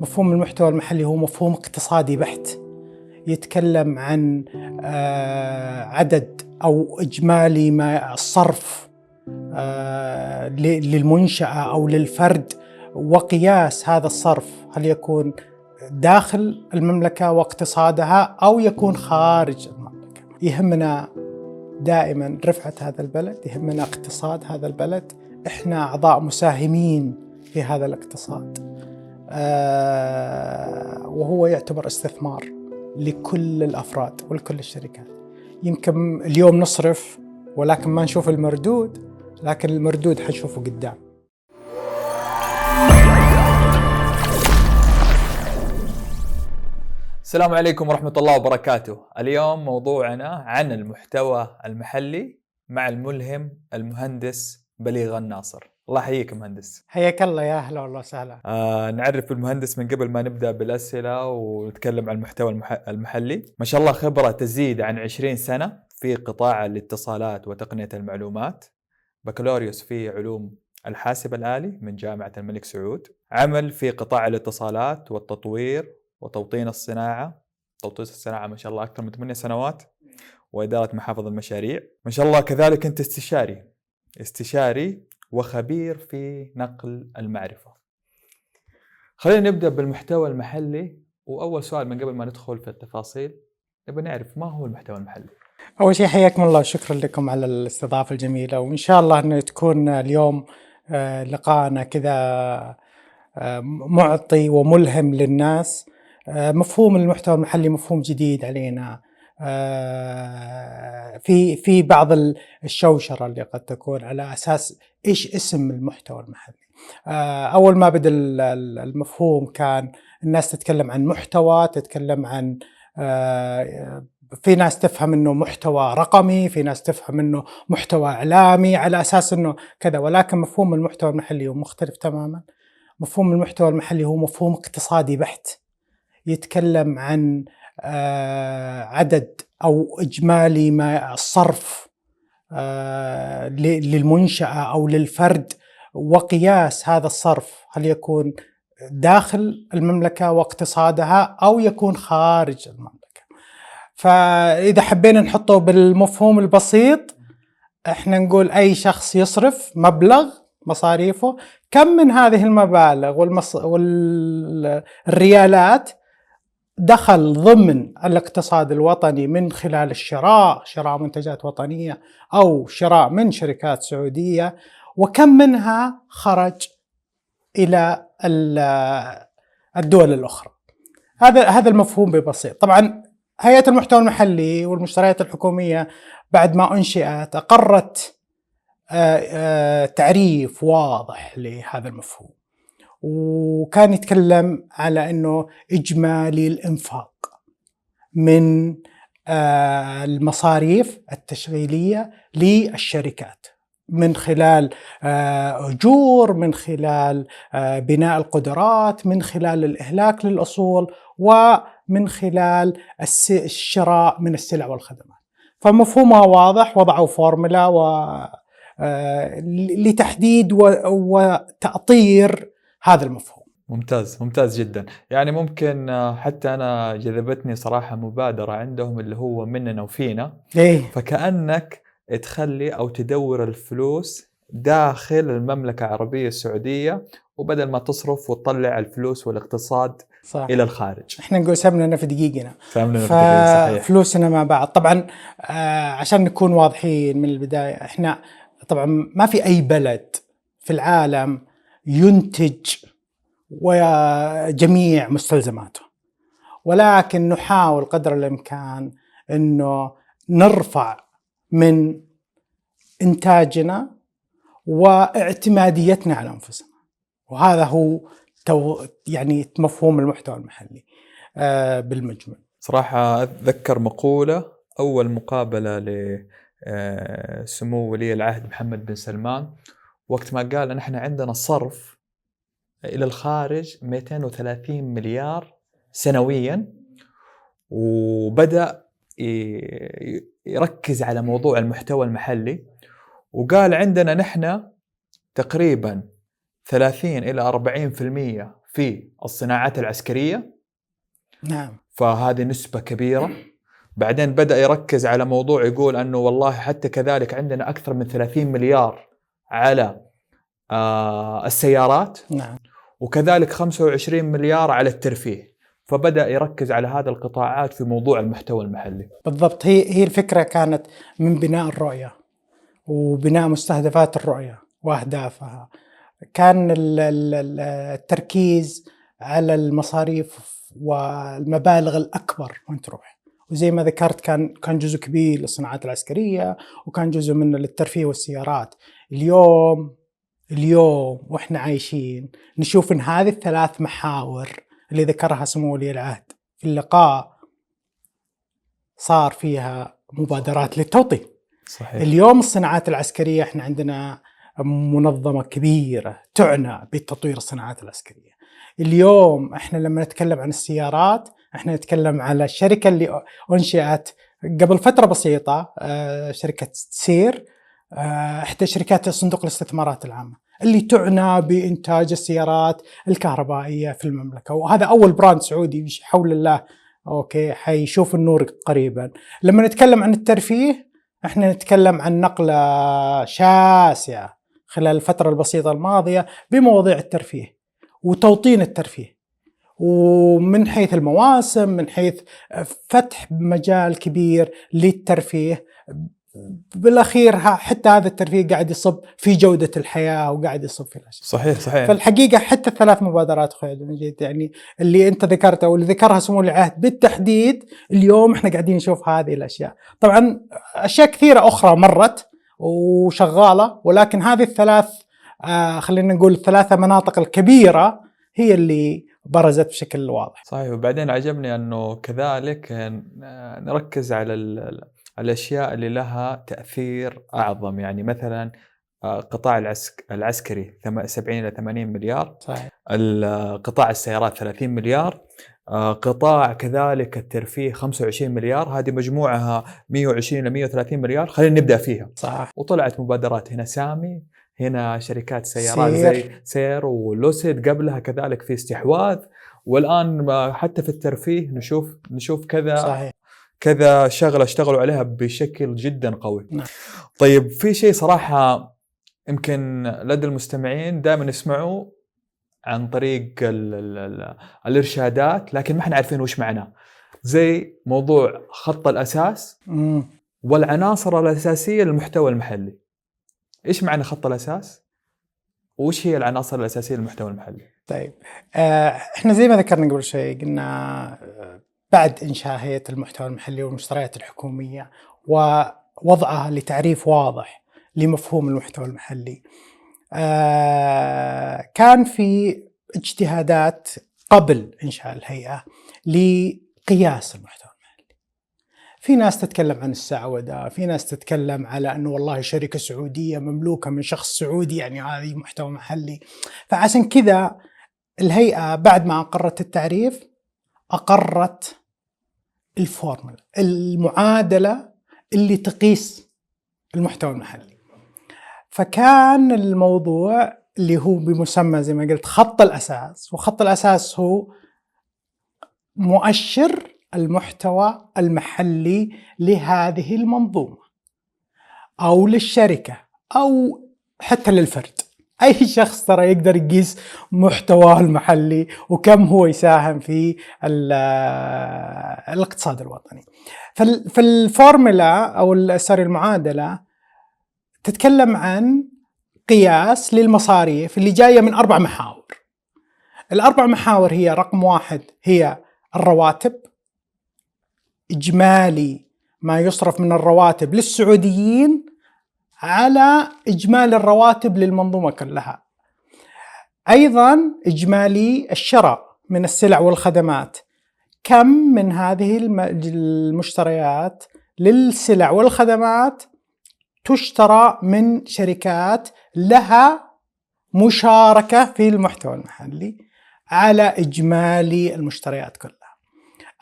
مفهوم المحتوى المحلي هو مفهوم اقتصادي بحت. يتكلم عن آه، عدد أو إجمالي ما الصرف آه، للمنشأة أو للفرد وقياس هذا الصرف. هل يكون داخل المملكة واقتصادها أو يكون خارج المملكة؟ يهمنا دائما رفعة هذا البلد يهمنا اقتصاد هذا البلد. إحنا أعضاء مساهمين في هذا الاقتصاد. وهو يعتبر استثمار لكل الأفراد ولكل الشركات. يمكن اليوم نصرف ولكن ما نشوف المردود لكن المردود حنشوفه قدام. السلام عليكم ورحمة الله وبركاته. اليوم موضوعنا عن المحتوى المحلي مع الملهم المهندس بليغ الناصر. الله يحييك مهندس. حياك الله يا أهلا والله وسهلا. آه نعرف المهندس من قبل ما نبدأ بالأسئلة ونتكلم عن المحتوى المح... المحلي. ما شاء الله خبرة تزيد عن 20 سنة في قطاع الاتصالات وتقنية المعلومات. بكالوريوس في علوم الحاسب الآلي من جامعة الملك سعود. عمل في قطاع الاتصالات والتطوير وتوطين الصناعة. توطين الصناعة ما شاء الله أكثر من 8 سنوات. وإدارة محافظ المشاريع. ما شاء الله كذلك أنت استشاري. استشاري وخبير في نقل المعرفة. خلينا نبدأ بالمحتوى المحلي وأول سؤال من قبل ما ندخل في التفاصيل نبغى نعرف ما هو المحتوى المحلي؟ أول شيء حياكم الله وشكرا لكم على الاستضافة الجميلة وإن شاء الله أنه تكون اليوم آه، لقاءنا كذا آه، معطي وملهم للناس. آه، مفهوم المحتوى المحلي مفهوم جديد علينا. في في بعض الشوشرة اللي قد تكون على أساس إيش اسم المحتوى المحلي. أول ما بدأ المفهوم كان الناس تتكلم عن محتوى، تتكلم عن في ناس تفهم إنه محتوى رقمي، في ناس تفهم إنه محتوى إعلامي على أساس إنه كذا ولكن مفهوم المحتوى المحلي هو مختلف تماما. مفهوم المحتوى المحلي هو مفهوم اقتصادي بحت. يتكلم عن عدد أو إجمالي ما الصرف للمنشأة أو للفرد وقياس هذا الصرف هل يكون داخل المملكة واقتصادها أو يكون خارج المملكة. فإذا حبينا نحطه بالمفهوم البسيط إحنا نقول أي شخص يصرف مبلغ مصاريفه كم من هذه المبالغ والمص... والريالات دخل ضمن الاقتصاد الوطني من خلال الشراء شراء منتجات وطنية أو شراء من شركات سعودية وكم منها خرج إلى الدول الأخرى. هذا هذا المفهوم ببسيط. طبعا هيئة المحتوى المحلي والمشتريات الحكومية بعد ما أنشئت أقرت تعريف واضح لهذا المفهوم. وكان يتكلم على إنه إجمالي الإنفاق من آه، المصاريف التشغيلية للشركات من خلال آه، أجور من خلال آه، بناء القدرات من خلال الإهلاك للأصول ومن خلال الشراء من السلع والخدمات. فمفهومها واضح وضعوا فورمولا و لتحديد وتأطير هذا المفهوم. ممتاز ممتاز جدا. يعني ممكن آه، حتى أنا جذبتني صراحة مبادرة عندهم اللي هو مننا وفينا. إيه؟ فكأنك تخلي أو تدور الفلوس داخل المملكة العربية السعودية وبدل ما تصرف وتطلع الفلوس والاقتصاد صح. إلى الخارج. إحنا نقول سمنا في دقيقنا سمنا في دقيقنا صحيح. فلوسنا مع بعض. طبعا آه عشان نكون واضحين من البداية إحنا طبعا ما في أي بلد في العالم ينتج وجميع مستلزماته. ولكن نحاول قدر الإمكان إنه نرفع من إنتاجنا واعتماديتنا على أنفسنا. وهذا هو تو يعني مفهوم المحتوى المحلي آه، بالمجمل. صراحة أتذكر مقولة أول مقابلة لسمو آه، ولي العهد محمد بن سلمان. وقت ما قال إن إحنا عندنا صرف إلى الخارج 230 مليار سنويا وبدأ يركز على موضوع المحتوى المحلي وقال عندنا نحن تقريبا 30 إلى 40% في الصناعات العسكرية. نعم. فهذه نسبة كبيرة. بعدين بدأ يركز على موضوع يقول إنه والله حتى كذلك عندنا أكثر من 30 مليار على آه السيارات. نعم. وكذلك 25 مليار على الترفيه. فبدأ يركز على هذه القطاعات في موضوع المحتوى المحلي. بالضبط. هي هي الفكرة كانت من بناء الرؤية وبناء مستهدفات الرؤية وأهدافها. كان ال- ال- ال- التركيز على المصاريف والمبالغ الأكبر وين تروح. وزي ما ذكرت كان كان جزء كبير للصناعات العسكرية وكان جزء منه للترفيه والسيارات. اليوم اليوم وإحنا عايشين نشوف إن هذه الثلاث محاور اللي ذكرها سمو ولي العهد في اللقاء صار فيها مبادرات للتوطين. صحيح. اليوم الصناعات العسكرية إحنا عندنا منظمة كبيرة تعنى بتطوير الصناعات العسكرية. اليوم إحنا لما نتكلم عن السيارات إحنا نتكلم على الشركة اللي أنشئت قبل فترة بسيطة آه، شركة سير. إحدى شركات صندوق الاستثمارات العامة اللي تعنى بإنتاج السيارات الكهربائية في المملكة. وهذا أول brand سعودي حول الله. okay حيشوف النور قريبا. لما نتكلم عن الترفيه إحنا نتكلم عن نقلة شاسعة خلال الفترة البسيطة الماضية بمواضيع الترفيه وتوطين الترفيه. ومن حيث المواسم من حيث فتح مجال كبير للترفيه بالاخير حتى هذا الترفيه قاعد يصب في جودة الحياة وقاعد يصب في الأشياء صحيح صحيح فالحقيقة حتى الثلاث مبادرات أخوي عبد المجيد يعني اللي أنت ذكرتها واللي ذكرها سمو العهد بالتحديد اليوم إحنا قاعدين نشوف هذه الأشياء. طبعا أشياء كثيرة أخرى مرت وشغالة ولكن هذه الثلاث آه خلينا نقول الثلاثه مناطق الكبيرة هي اللي برزت بشكل واضح. صحيح وبعدين عجبني أنه كذلك آه، نركز على الأشياء اللي لها تأثير أعظم. يعني مثلا آه، قطاع العسك العسكري ثم- 70 إلى 80 مليار. صحيح. قطاع السيارات 30 مليار. آه، قطاع كذلك الترفيه 25 مليار. هذه مجموعها 120 إلى 130 مليار. خلينا نبدأ فيها. صح وطلعت مبادرات هنا سامي هنا شركات سيارات سير. زي سير ولوسيد قبلها كذلك في استحواذ. والآن ما- حتى في الترفيه نشوف نشوف كذا صحيح. كذا شغلة اشتغلوا عليها بشكل جدا قوي. نعم. طيب في شيء صراحة يمكن لدى المستمعين دائما يسمعوا عن طريق ال ال ال الإرشادات لكن ما إحنا عارفين وش معناه. زي موضوع خط الأساس. والعناصر الأساسية للمحتوى المحلي. إيش معنى خط الأساس؟ وش هي العناصر الأساسية للمحتوى المحلي؟ طيب آه، إحنا زي ما ذكرنا قبل شوي قلنا آه، بعد إنشاء هيئة المحتوى المحلي والمشتريات الحكومية ووضعها لتعريف واضح لمفهوم المحتوى المحلي. آه، كان في اجتهادات قبل إنشاء الهيئة لقياس المحتوى المحلي. في ناس تتكلم عن السعودة، في ناس تتكلم على أنه والله شركة سعودية مملوكة من شخص سعودي يعني هذه محتوى محلي. فعشان كذا الهيئة بعد ما اقرت التعريف أقرت الفورمولا المعادلة اللي تقيس المحتوى المحلي. فكان الموضوع اللي هو بمسمى زي ما قلت خط الأساس وخط الأساس هو مؤشر المحتوى المحلي لهذه المنظومة أو للشركة أو حتى للفرد أي شخص ترى يقدر يقيس محتواه المحلي وكم هو يساهم في ال- الاقتصاد الوطني فال- فالفورمولا أو sorry المعادلة تتكلم عن قياس للمصاريف اللي جاية من أربع محاور. الأربع محاور هي رقم واحد هي الرواتب إجمالي ما يصرف من الرواتب للسعوديين على إجمالي الرواتب للمنظومة كلها. أيضا إجمالي الشراء من السلع والخدمات. كم من هذه الم- المشتريات للسلع والخدمات تشترى من شركات لها مشاركة في المحتوى المحلي على إجمالي المشتريات كلها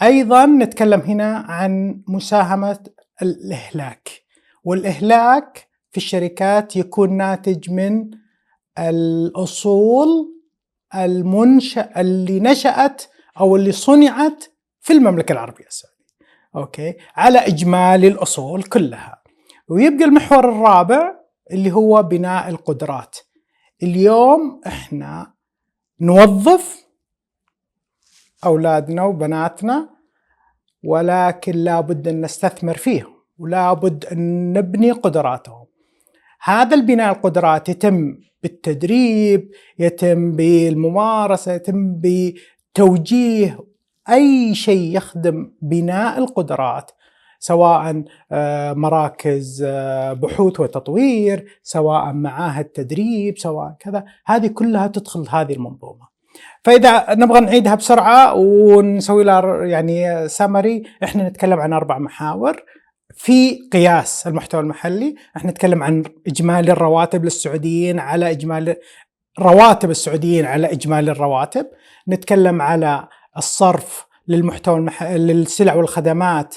أيضا نتكلم هنا عن مساهمة الإهلاك والإهلاك في الشركات يكون ناتج من الأصول المنشأ اللي نشأت أو اللي صنعت في المملكة العربية السعودية. أوكي؟ على إجمالي الأصول كلها. ويبقى المحور الرابع اللي هو بناء القدرات. اليوم إحنا نوظف أولادنا وبناتنا ولكن لابد أن نستثمر فيهم ولابد أن نبني قدراتهم. هذا البناء القدرات يتم بالتدريب يتم بالممارسة يتم بتوجيه أي شيء يخدم بناء القدرات سواء آه، مراكز آه، بحوث وتطوير سواء معاهد تدريب سواء كذا. هذه كلها تدخل هذه المنظومة. فإذا نبغى نعيدها بسرعة ونسوي لها يعني سمري إحنا نتكلم عن أربع محاور. في قياس المحتوى المحلي. إحنا نتكلم عن إجمالي الرواتب للسعوديين على إجمالي رواتب السعوديين على إجمالي الرواتب. نتكلم على الصرف للمحتوى المح... للسلع والخدمات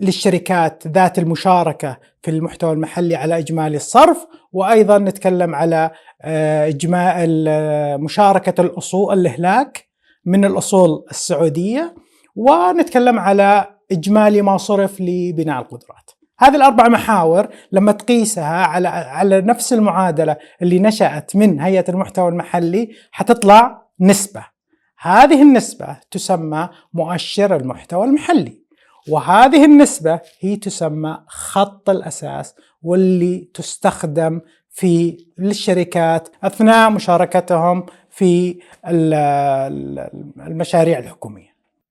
للشركات ذات المشاركة في المحتوى المحلي على إجمالي الصرف. وأيضا نتكلم على آه، إجمال آه، مشاركة الأصول الإهلاك من الأصول السعودية. ونتكلم على إجمالي ما صرف لبناء القدرات. هذه الأربع محاور لما تقيسها على على نفس المعادلة اللي نشأت من هيئة المحتوى المحلي حتطلع نسبة. هذه النسبة تسمى مؤشر المحتوى المحلي وهذه النسبة هي تسمى خط الأساس واللي تستخدم في للشركات أثناء مشاركتهم في المشاريع الحكومية.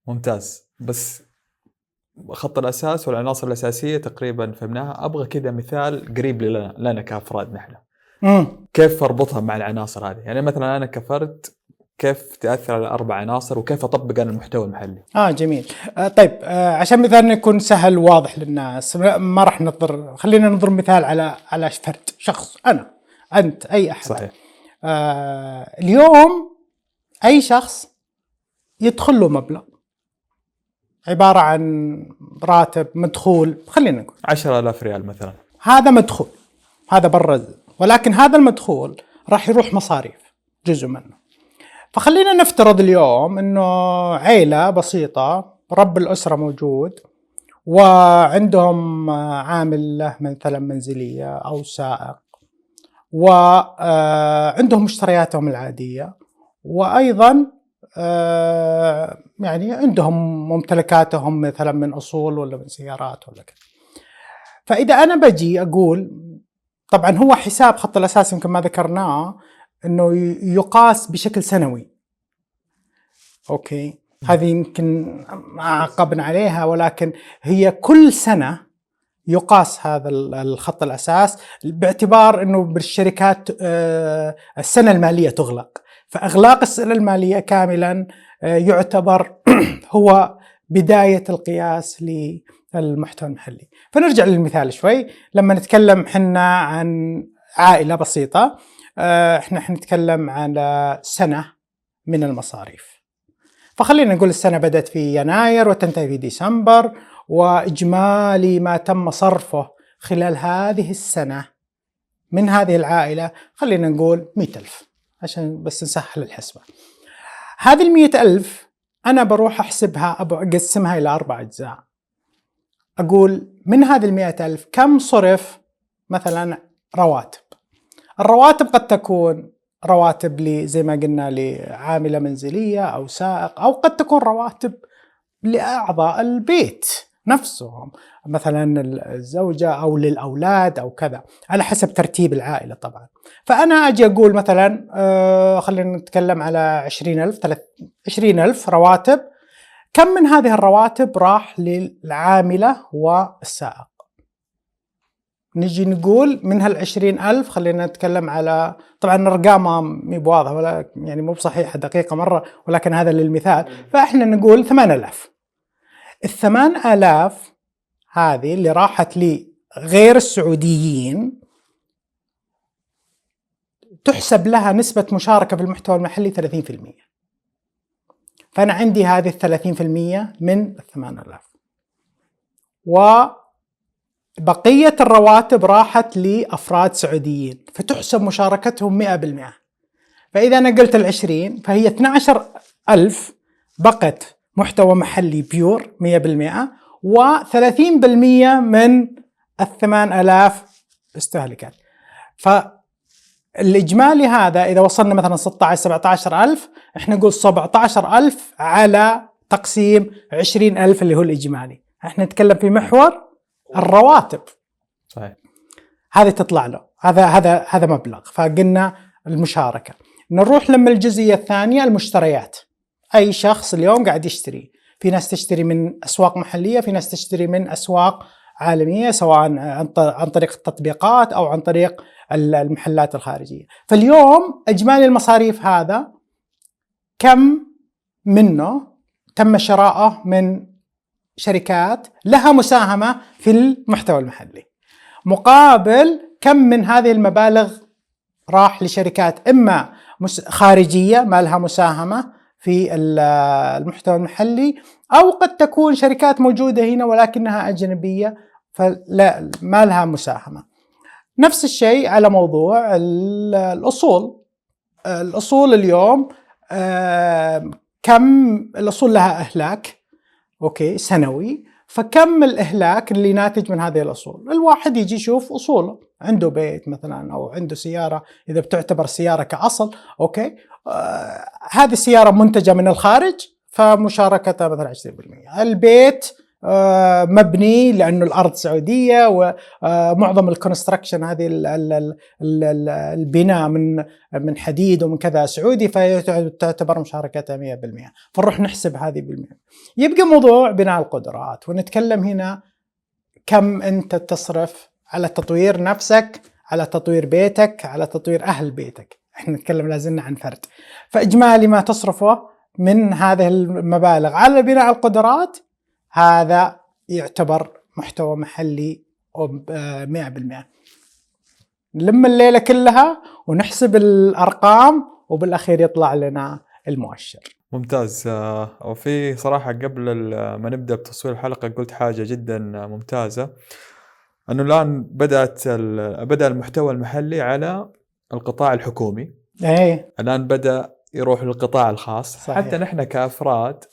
ممتاز. بس خط الأساس والعناصر الأساسية تقريبا فهمناها. أبغى كذا مثال قريب لنا, لنا كأفراد نحن. كيف أربطها مع العناصر هذه؟ يعني مثلا أنا كفرد كيف تأثر على أربع عناصر وكيف أطبق أنا المحتوى المحلي؟ آه جميل. آه طيب آه عشان مثال يكون سهل واضح للناس ما راح نضر خلينا نضرب مثال على على فرد شخص أنا أنت أي أحد. صحيح. آه اليوم أي شخص يدخل له مبلغ. عبارة عن راتب مدخول خلينا نقول. 10000 ريال مثلا. هذا مدخول هذا برا ولكن هذا المدخول راح يروح مصاريف جزء منه. فخلينا نفترض اليوم إنه عيلة بسيطة رب الأسرة موجود وعندهم عامل له مثلا منزلية أو سائق وعندهم مشترياتهم العادية وأيضا آه، يعني عندهم ممتلكاتهم مثلا من أصول ولا من سيارات ولا كذا. فإذا أنا بجي أقول طبعا هو حساب خط الأساس يمكن ما ذكرناه إنه يقاس بشكل سنوي. أوكي. هذه يمكن ما عقبنا عليها ولكن هي كل سنة يقاس هذا الخط الأساس باعتبار إنه بالشركات آه، السنة المالية تغلق. فأغلاق السنة المالية كاملا آه، يعتبر هو بداية القياس للمحتوى المحلي. فنرجع للمثال شوي. لما نتكلم حنا عن عائلة بسيطة آه، إحنا حنتكلم على سنة من المصاريف. فخلينا نقول السنة بدأت في يناير وتنتهي في ديسمبر وإجمالي ما تم صرفه خلال هذه السنة من هذه العائلة خلينا نقول مئة ألف. عشان بس نسهل الحسبة. هذه المئة ألف أنا بروح أحسبها أقسمها إلى أربع أجزاء. أقول من هذه المئة ألف كم صرف مثلا رواتب؟ الرواتب قد تكون رواتب لي زي ما قلنا لعاملة منزلية أو سائق أو قد تكون رواتب لأعضاء البيت نفسهم. مثلا الزوجة أو للأولاد أو كذا على حسب ترتيب العائلة طبعا. فأنا أجي أقول مثلا آه خلينا نتكلم على عشرين ألف عشرين ألف رواتب. كم من هذه الرواتب راح للعاملة والسائق؟ نجي نقول من هال ألف خلينا نتكلم على طبعا الأرقام مي بواضحة ولا يعني مو بصحيحة دقيقة مرة ولكن هذا للمثال. فإحنا نقول 8000 ال 8000 هذه اللي راحت لي غير السعوديين تحسب لها نسبة مشاركة في المحتوى المحلي 30% فأنا عندي هذه ال 30% من ال 8000 و بقية الرواتب راحت لأفراد سعوديين فتحسب مشاركتهم 100% فإذا أنا قلت ال 20 فهي 12000 بقت محتوى محلي بيور 100% و30% من ال 8000 استهلكت. فالإجمالي هذا إذا وصلنا مثلا 16 17000 إحنا نقول 17000 على تقسيم 20000 اللي هو الإجمالي. إحنا نتكلم في محور الرواتب. صحيح. هذه تطلع له. هذا هذا هذا مبلغ. فقلنا المشاركة. نروح لما الجزئية الثانية المشتريات. أي شخص اليوم قاعد يشتري. في ناس تشتري من أسواق محلية في ناس تشتري من أسواق عالمية سواء عن طريق التطبيقات أو عن طريق المحلات الخارجية. فاليوم إجمالي المصاريف هذا كم منه؟ تم شراءه من شركات لها مساهمة في المحتوى المحلي. مقابل كم من هذه المبالغ راح لشركات إما خارجية ما لها مساهمة في المحتوى المحلي أو قد تكون شركات موجودة هنا ولكنها أجنبية فلا ما لها مساهمة. نفس الشيء على موضوع الأصول. الأصول اليوم كم الأصول لها إهلاك أوكي سنوي فكم الإهلاك اللي ناتج من هذه الأصول؟ الواحد يجي يشوف أصوله، عنده بيت مثلا أو عنده سيارة إذا بتعتبر سيارة كأصل، okay؟ آه هذه السيارة منتجة من الخارج فمشاركتها مثلا 20%. البيت آه مبني لأنه الأرض سعودية ومعظم ال construction هذه البناء من من حديد ومن كذا سعودي فتعتبر مشاركتها 100% فنروح نحسب هذه بالمئة يبقى موضوع بناء القدرات ونتكلم هنا كم أنت تصرف على تطوير نفسك على تطوير بيتك على تطوير أهل بيتك. إحنا نتكلم لازلنا عن فرد. فإجمالي ما تصرفه من هذه المبالغ. على بناء القدرات هذا يعتبر محتوى محلي 100% نلم الليلة كلها ونحسب الأرقام وبالأخير يطلع لنا المؤشر. ممتاز. وفي صراحة قبل ما نبدأ بتصوير الحلقة قلت حاجة جدا ممتازة. أنه الآن بدأت بدأ المحتوى المحلي على القطاع الحكومي. إيه. الآن بدأ يروح للقطاع الخاص. صحيح. حتى نحن كأفراد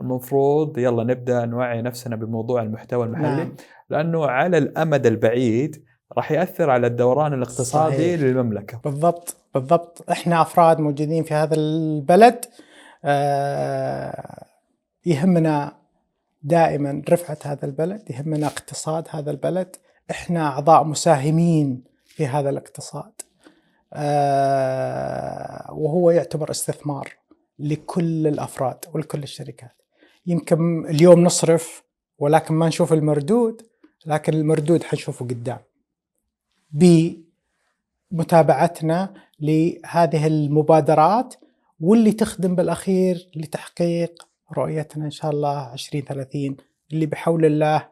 المفروض يلا نبدأ نوعي نفسنا بموضوع المحتوى المحلي. نعم. لأنه على الأمد البعيد راح يأثر على الدوران الاقتصادي صحيح. للمملكة. بالضبط بالضبط. إحنا أفراد موجودين في هذا البلد آه يهمنا دائما رفعة هذا البلد يهمنا اقتصاد هذا البلد. إحنا أعضاء مساهمين في هذا الاقتصاد. وهو يعتبر استثمار لكل الأفراد ولكل الشركات. يمكن اليوم نصرف ولكن ما نشوف المردود لكن المردود حنشوفه قدام. بمتابعتنا لهذه المبادرات واللي تخدم بالأخير لتحقيق رؤيتنا إن شاء الله 2030 اللي بحول الله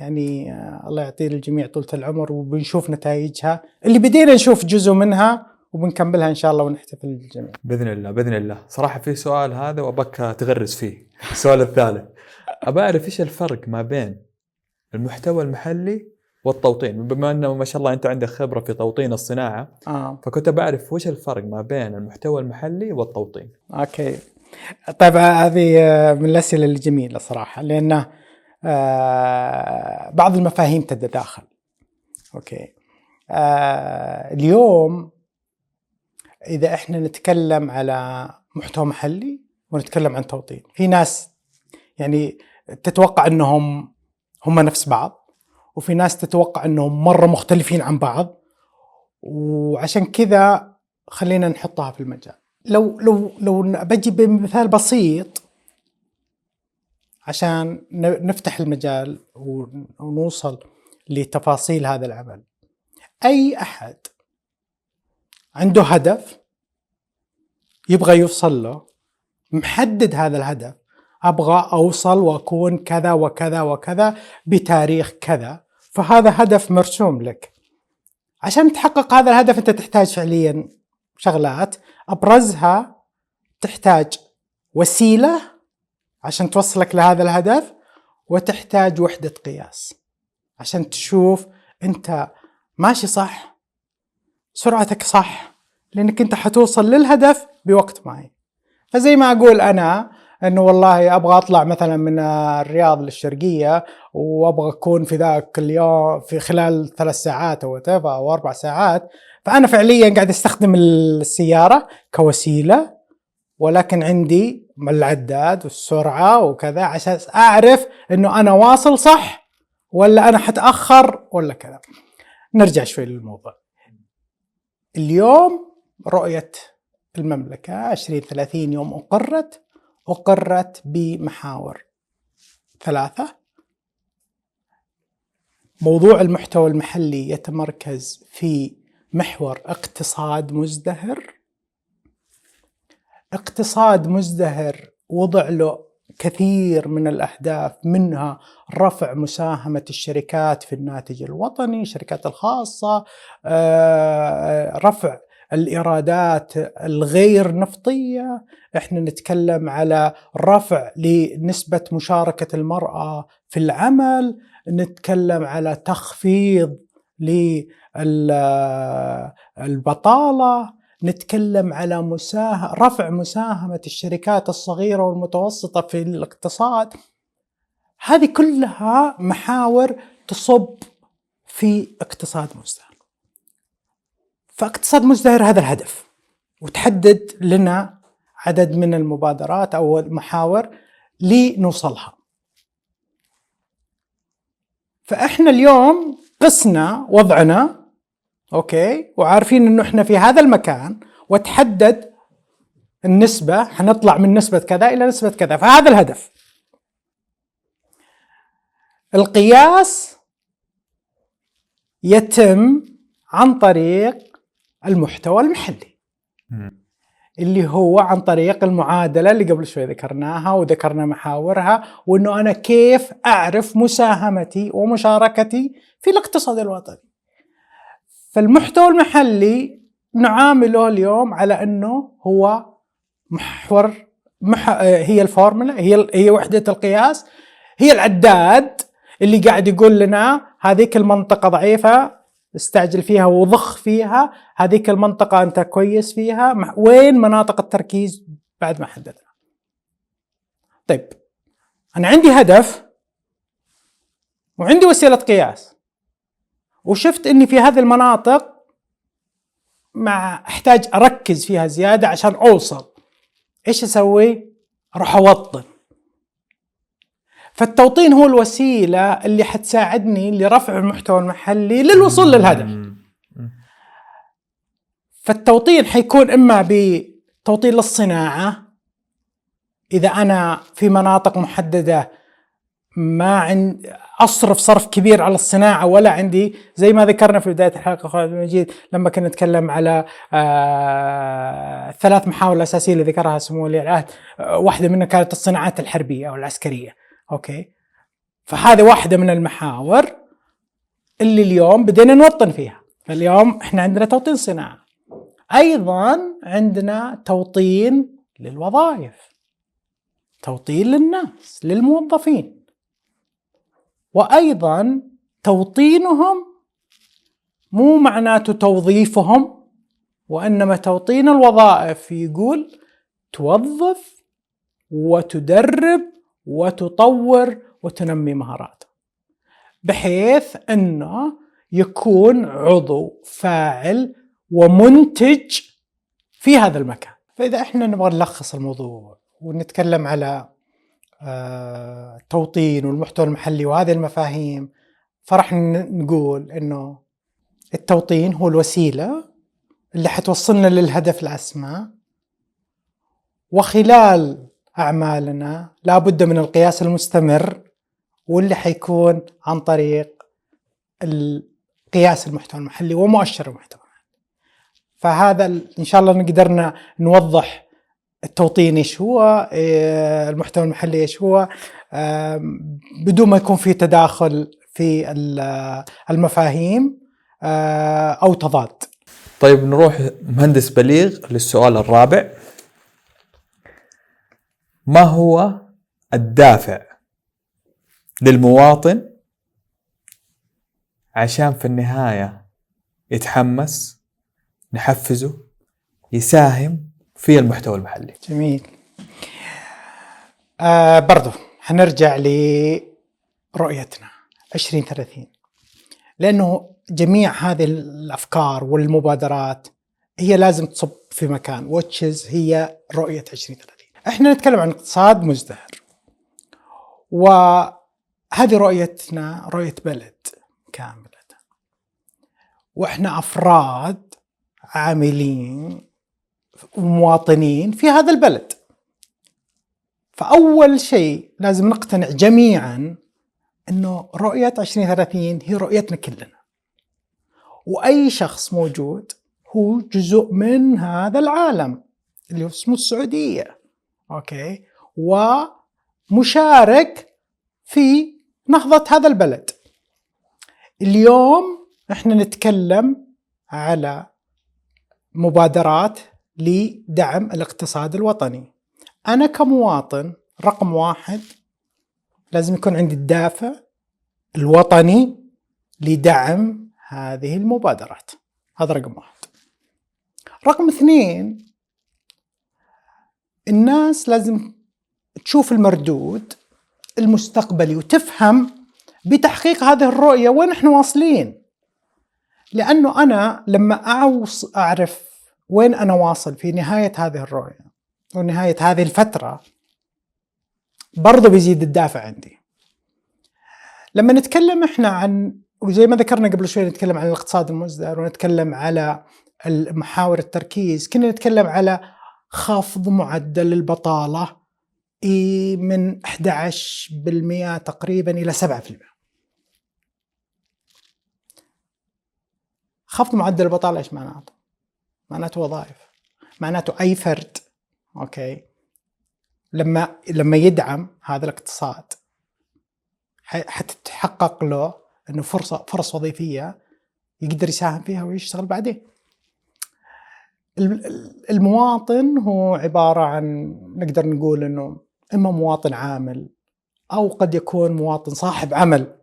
يعني الله يعطي للجميع طولة العمر وبنشوف نتائجها اللي بدينا نشوف جزء منها وبنكملها إن شاء الله ونحتفل للجميع. بإذن الله بإذن الله، صراحة في سؤال هذا وابك تغرس فيه، السؤال الثالث. ابى أعرف إيش الفرق ما بين المحتوى المحلي والتوطين، بما إنه ما شاء الله أنت عندك خبرة في توطين الصناعة آه فكنت بعرف وش الفرق ما بين المحتوى المحلي والتوطين. okay. طيب هذه من الأسئلة الجميلة صراحة لأنه آه بعض المفاهيم تتداخل. okay. آه اليوم إذا إحنا نتكلم على محتوى محلي ونتكلم عن توطين في ناس يعني تتوقع إنهم هم نفس بعض وفي ناس تتوقع إنهم مرة مختلفين عن بعض وعشان كذا خلينا نحطها في المجال لو لو لو بجي بمثال بسيط عشان نفتح المجال ونوصل لتفاصيل هذا العمل. أي أحد عنده هدف يبغى يوصل له محدد هذا الهدف. أبغى أوصل وأكون كذا وكذا وكذا بتاريخ كذا فهذا هدف مرسوم لك. عشان تحقق هذا الهدف أنت تحتاج فعليا شغلات. أبرزها تحتاج وسيلة عشان توصلك لهذا الهدف وتحتاج وحدة قياس. عشان تشوف أنت ماشي صح سرعتك صح لأنك أنت حتوصل للهدف بوقت معين. فزي ما أقول أنا إنه والله أبغى أطلع مثلا من الرياض للشرقية وأبغى أكون في ذاك اليوم في خلال ثلاث ساعات أو أو أربع ساعات. فأنا فعليا قاعد أستخدم السيارة كوسيلة ولكن عندي العداد والسرعة وكذا عشان أعرف إنه أنا واصل صح ولا أنا حتأخر ولا كذا. نرجع شوي للموضوع. اليوم رؤية المملكة 2030 يوم أقرت أقرت بمحاور ثلاثة موضوع المحتوى المحلي يتمركز في محور اقتصاد مزدهر اقتصاد مزدهر وضع له كثير من الأهداف منها رفع مساهمة الشركات في الناتج الوطني، الشركات الخاصة، آه، رفع الإيرادات الغير نفطية، إحنا نتكلم على رفع لنسبة مشاركة المرأة في العمل، نتكلم على تخفيض للبطاله، نتكلم على مساه... رفع مساهمة الشركات الصغيرة والمتوسطة في الاقتصاد. هذه كلها محاور تصب في اقتصاد مزدهر. فاقتصاد مزدهر هذا الهدف وتحدد لنا عدد من المبادرات أو المحاور لنوصلها. فإحنا اليوم قسنا وضعنا أوكي؟ وعارفين إنه إحنا في هذا المكان وتحدد النسبة حنطلع من نسبة كذا إلى نسبة كذا. فهذا الهدف. القياس يتم عن طريق المحتوى المحلي. اللي هو عن طريق المعادلة اللي قبل شوي ذكرناها وذكرنا محاورها وإنه أنا كيف أعرف مساهمتي ومشاركتي في الاقتصاد الوطني. فالمحتوى المحلي نعامله اليوم على أنه هو محور مح... هي الفورمولا هي هي وحدة القياس هي العداد اللي قاعد يقول لنا هذيك المنطقة ضعيفة استعجل فيها وضخ فيها هذيك المنطقة أنت كويس فيها وين مناطق التركيز؟ بعد ما حددنا. طيب أنا عندي هدف وعندي وسيلة قياس. وشفت أني في هذه المناطق مع أحتاج أركز فيها زيادة عشان أوصل. إيش أسوي؟ أروح أوطن. فالتوطين هو الوسيلة اللي حتساعدني لرفع المحتوى المحلي للوصول للهدف. فالتوطين حيكون إما بتوطين للصناعة إذا أنا في مناطق محددة ما عند أصرف صرف كبير على الصناعة ولا عندي زي ما ذكرنا في بداية الحلقة خالد المجيد لما كنا نتكلم على آه ثلاث محاور الأساسية اللي ذكرها سمو ولي العهد آه واحدة منها كانت الصناعات الحربية أو العسكرية أوكي؟ فهذه واحدة من المحاور اللي اليوم بدينا نوطن فيها. فاليوم إحنا عندنا توطين صناعة. أيضا عندنا توطين للوظائف توطين للناس للموظفين. وأيضا توطينهم مو معناته توظيفهم وإنما توطين الوظائف. يقول توظف وتدرب وتطور وتنمي مهاراته بحيث إنه يكون عضو فاعل ومنتج في هذا المكان. فإذا إحنا نبغى نلخص الموضوع ونتكلم على التوطين آه، والمحتوى المحلي وهذه المفاهيم فرح نقول إنه التوطين هو الوسيلة اللي حتوصلنا للهدف الأسمى. وخلال أعمالنا لابد من القياس المستمر واللي حيكون عن طريق قياس المحتوى المحلي ومؤشر المحتوى. المحلي فهذا إن شاء الله قدرنا نوضح التوطين إيش هو إيه، المحتوى المحلي إيش هو بدون ما يكون في تداخل في المفاهيم آه، أو تضاد. طيب نروح مهندس بليغ للسؤال الرابع. ما هو الدافع للمواطن عشان في النهاية يتحمس نحفزه يساهم في المحتوى المحلي. جميل. آه برضو حنرجع لرؤيتنا. 2030 لأنه جميع هذه الأفكار والمبادرات هي لازم تصب في مكان وتشز هي رؤية 2030 إحنا نتكلم عن اقتصاد مزدهر. وهذه رؤيتنا رؤية بلد كاملة. وإحنا أفراد عاملين ومواطنين في هذا البلد. فأول شيء لازم نقتنع جميعا إنه رؤية 2030 هي رؤيتنا كلنا. وأي شخص موجود هو جزء من هذا العالم اللي اسمه السعودية. أوكي؟ ومشارك في نهضة هذا البلد. اليوم إحنا نتكلم على مبادرات لدعم الاقتصاد الوطني. أنا كمواطن رقم واحد لازم يكون عندي الدافع الوطني لدعم هذه المبادرات. هذا رقم واحد. رقم اثنين الناس لازم تشوف المردود المستقبلي وتفهم بتحقيق هذه الرؤية وين إحنا واصلين. لأنه أنا لما أعرف وين أنا واصل؟ في نهاية هذه الرؤية ونهاية هذه الفترة. برضه بيزيد الدافع عندي. لما نتكلم إحنا عن وزي ما ذكرنا قبل شوي نتكلم عن الاقتصاد المزدهر ونتكلم على محاور التركيز كنا نتكلم على خفض معدل البطالة من 11% تقريبا إلى 7% خفض معدل البطالة إيش معناته؟ معناته وظائف معناته أي فرد أوكي لما لما يدعم هذا الاقتصاد حتتحقق له إنه فرصة فرص وظيفية يقدر يساهم فيها ويشتغل بعدين. المواطن هو عبارة عن نقدر نقول إنه إما مواطن عامل أو قد يكون مواطن صاحب عمل.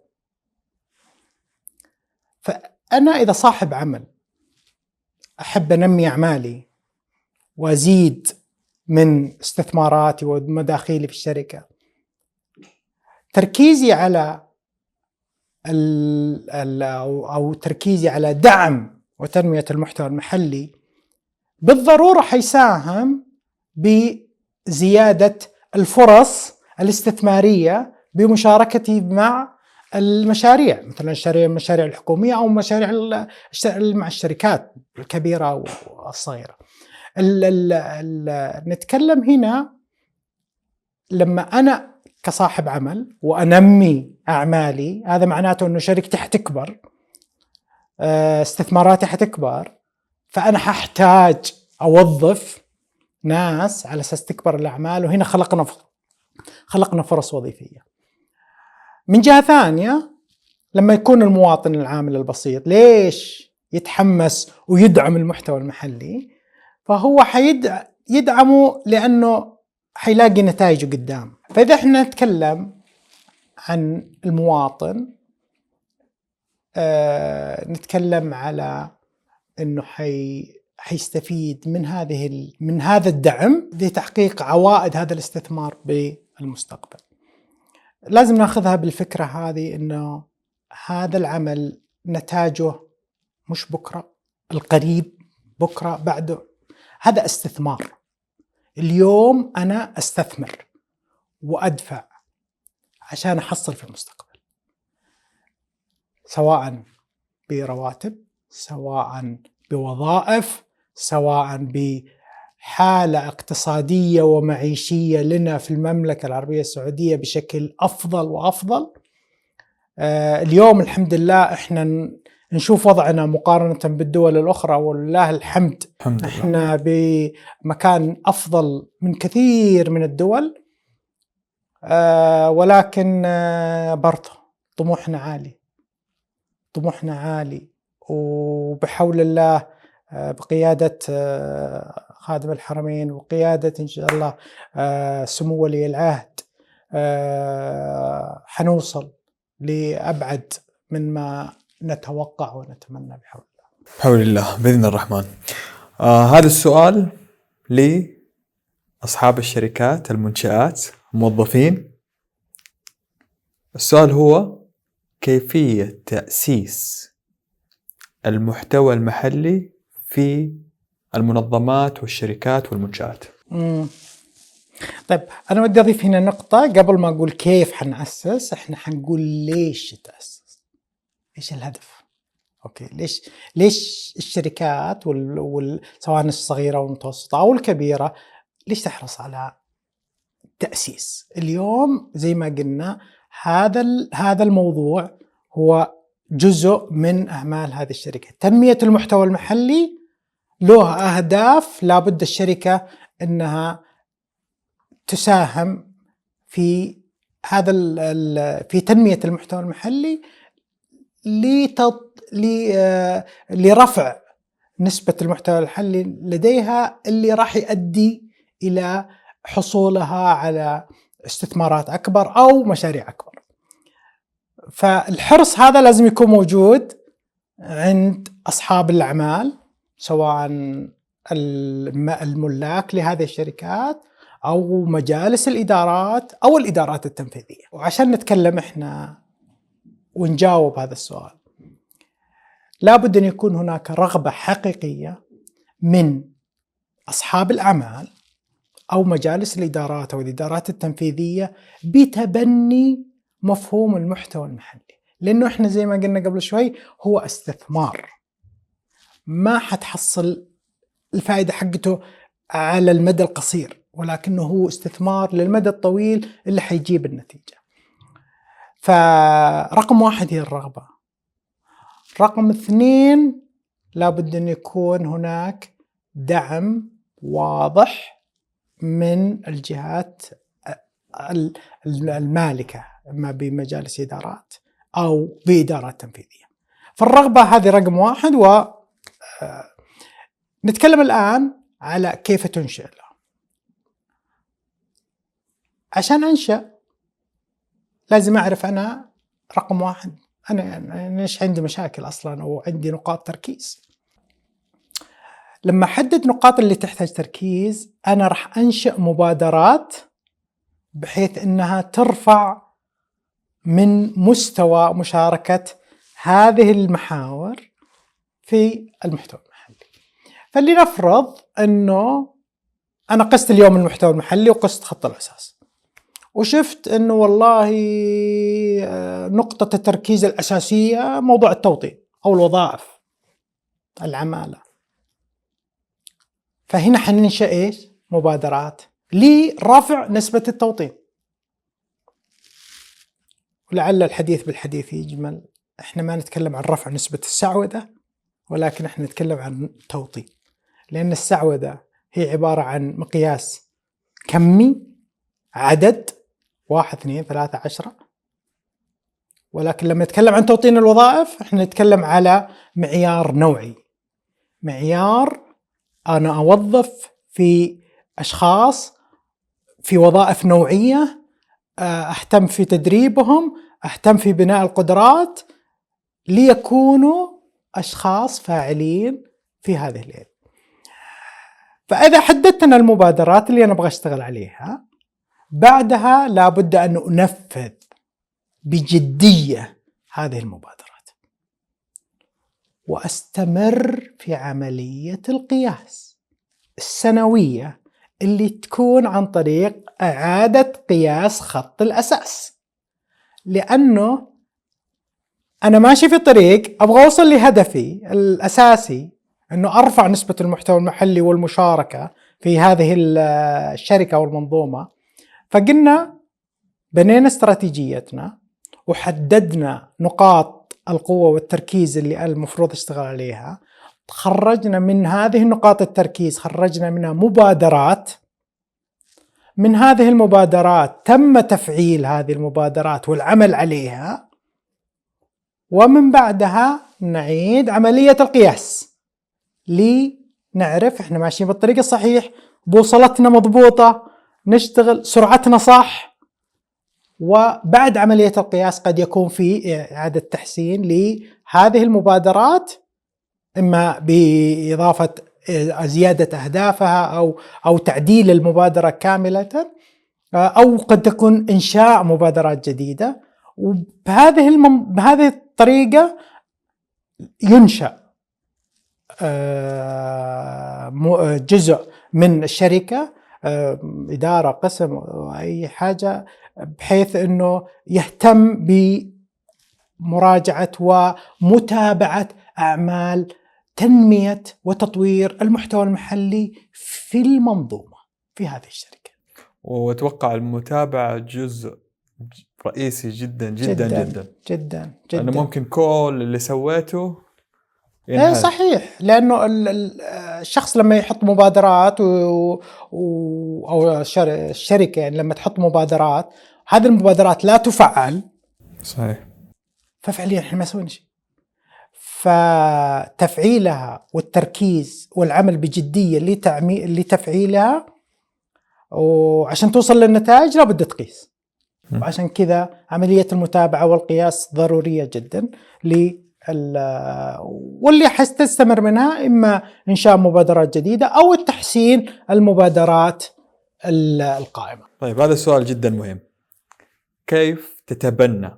فأنا إذا صاحب عمل أحب أنمي أعمالي وأزيد من استثماراتي ومداخيلي في الشركة. تركيزي على ال أو, أو تركيزي على دعم وتنمية المحتوى المحلي بالضرورة حيساهم بزيادة الفرص الاستثمارية بمشاركتي مع المشاريع مثلا المشاريع الحكومية أو مشاريع مع الشركات الكبيرة والصغيرة ال ال ال نتكلم هنا لما أنا كصاحب عمل وأنمي أعمالي هذا معناته إنه شركتي حتكبر آه، استثماراتي حتكبر فأنا ححتاج أوظف ناس على أساس تكبر الأعمال وهنا خلقنا خلقنا فرص وظيفية. من جهة ثانية لما يكون المواطن العامل البسيط ليش يتحمس ويدعم المحتوى المحلي؟ فهو حيدعمه لأنه حيلاقي نتائجه قدام فإذا إحنا نتكلم عن المواطن آه نتكلم على إنه حي حيستفيد من هذه من هذا الدعم لتحقيق عوائد هذا الاستثمار بالمستقبل. لازم ناخذها بالفكرة هذه إنه هذا العمل نتاجه مش بكرة القريب بكرة بعده هذا استثمار. اليوم أنا أستثمر وأدفع عشان أحصل في المستقبل سواء برواتب سواء بوظائف سواء بحاله اقتصادية ومعيشية لنا في المملكة العربية السعودية بشكل أفضل وأفضل. آه، اليوم الحمد لله إحنا نشوف وضعنا مقارنة بالدول الأخرى ولله الحمد. الحمد لله. إحنا بمكان أفضل من كثير من الدول. آه ولكن آه برضه طموحنا عالي. طموحنا عالي وبحول الله بقيادة آه خادم الحرمين وقيادة إن شاء الله آه سمو ولي العهد آه حنوصل لأبعد من ما نتوقع ونتمنى بحول الله. بحول الله بإذن الرحمن. آه هذا السؤال لأصحاب الشركات المنشآت الموظفين السؤال هو كيفية تأسيس المحتوى المحلي في المنظمات والشركات والمنشآت. طيب أنا ودي أضيف هنا نقطة قبل ما أقول كيف حنأسس إحنا حنقول ليش تأسس. إيش الهدف؟ أوكي ليش ليش الشركات وال... وال... سواء الصغيرة والمتوسطة أو الكبيرة ليش تحرص على التأسيس اليوم زي ما قلنا هذا ال... هذا الموضوع هو جزء من أعمال هذه الشركة. تنمية المحتوى المحلي له أهداف لابد الشركة إنها تساهم في هذا ال في تنمية المحتوى المحلي لتط... ل... آه، لرفع نسبة المحتوى المحلي لديها اللي راح يؤدي إلى حصولها على استثمارات أكبر أو مشاريع أكبر. فالحرص هذا لازم يكون موجود عند أصحاب الأعمال سواء الملاك لهذه الشركات أو مجالس الإدارات أو الإدارات التنفيذية. وعشان نتكلم إحنا ونجاوب هذا السؤال لابد أن يكون هناك رغبة حقيقية من أصحاب الأعمال أو مجالس الإدارات أو الإدارات التنفيذية بتبني مفهوم المحتوى المحلي. لأنه إحنا زي ما قلنا قبل شوي هو استثمار. ما حتحصل الفائدة حقته على المدى القصير ولكنه هو استثمار للمدى الطويل اللي حيجيب النتيجة. فرقم واحد هي الرغبة. رقم اثنين لابد أن يكون هناك دعم واضح من الجهات المالكة إما بمجالس إدارات أو بإدارات تنفيذية. فالرغبة هذه رقم واحد و نتكلم الآن على كيف تنشئ له. عشان أنشأ لازم أعرف أنا رقم واحد. أنا ليش عندي مشاكل أصلا أو عندي نقاط تركيز. لما أحدد نقاط اللي تحتاج تركيز أنا راح انشا مبادرات بحيث إنها ترفع من مستوى مشاركة هذه المحاور في المحتوى المحلي. فلنفرض أنه أنا قست اليوم المحتوى المحلي وقست خط الأساس. وشفت أنه والله آه، نقطة التركيز الأساسية موضوع التوطين أو الوظائف العمالة. فهنا حننشأ إيش؟ مبادرات لرفع نسبة التوطين. ولعل الحديث بالحديث يجمل. إحنا ما نتكلم عن رفع نسبة السعودة. ولكن إحنا نتكلم عن التوطين لأن السعودة هي عبارة عن مقياس كمي عدد واحد اثنين ثلاثة عشرة. ولكن لما نتكلم عن توطين الوظائف إحنا نتكلم على معيار نوعي. معيار أنا أوظف في أشخاص في وظائف نوعية آه، أهتم في تدريبهم أهتم في بناء القدرات ليكونوا أشخاص فاعلين في هذه الليل. فإذا حددتنا المبادرات اللي أنا أبغى أشتغل عليها بعدها لابد أن أنفذ بجدية هذه المبادرات. وأستمر في عملية القياس السنوية اللي تكون عن طريق إعادة قياس خط الأساس. لأنه أنا ماشي في طريق أبغى أوصل لهدفي الأساسي إنه أرفع نسبة المحتوى المحلي والمشاركة في هذه الشركة والمنظومة. فقلنا بنينا استراتيجيتنا وحددنا نقاط القوة والتركيز اللي المفروض أشتغل عليها. خرجنا من هذه النقاط التركيز خرجنا منها مبادرات. من هذه المبادرات تم تفعيل هذه المبادرات والعمل عليها. ومن بعدها نعيد عملية القياس لنعرف إحنا ماشيين بالطريق الصحيح بوصلتنا مضبوطة نشتغل سرعتنا صح وبعد عملية القياس قد يكون في إعادة تحسين لهذه المبادرات إما بإضافة زيادة أهدافها أو أو تعديل المبادرة كاملة أو قد تكون إنشاء مبادرات جديدة وبهذه. بهذه الطريقة ينشأ جزء من الشركة إدارة قسم أي حاجة بحيث إنه يهتم بمراجعة ومتابعة أعمال تنمية وتطوير المحتوى المحلي في المنظومة في هذه الشركة. وأتوقع المتابعة جزء رئيسي جدا جدا جدا جدا جدا, جداً. لأنه ممكن كل اللي سويته إيه. صحيح لأنه ال- ال- الشخص لما يحط مبادرات و... و... أو الشر- الشركة يعني لما تحط مبادرات هذه المبادرات لا تفعل صحيح ففعليا إحنا ما سوينا شيء. فتفعيلها والتركيز والعمل بجدية لتعمي... لتفعيلها وعشان توصل للنتائج لابد تقيس. وعشان كذا عملية المتابعة والقياس ضرورية جدا واللي حتستمر منها إما إنشاء مبادرات جديدة أو التحسين المبادرات ال- القائمة. طيب هذا السؤال جدا مهم. كيف تتبنى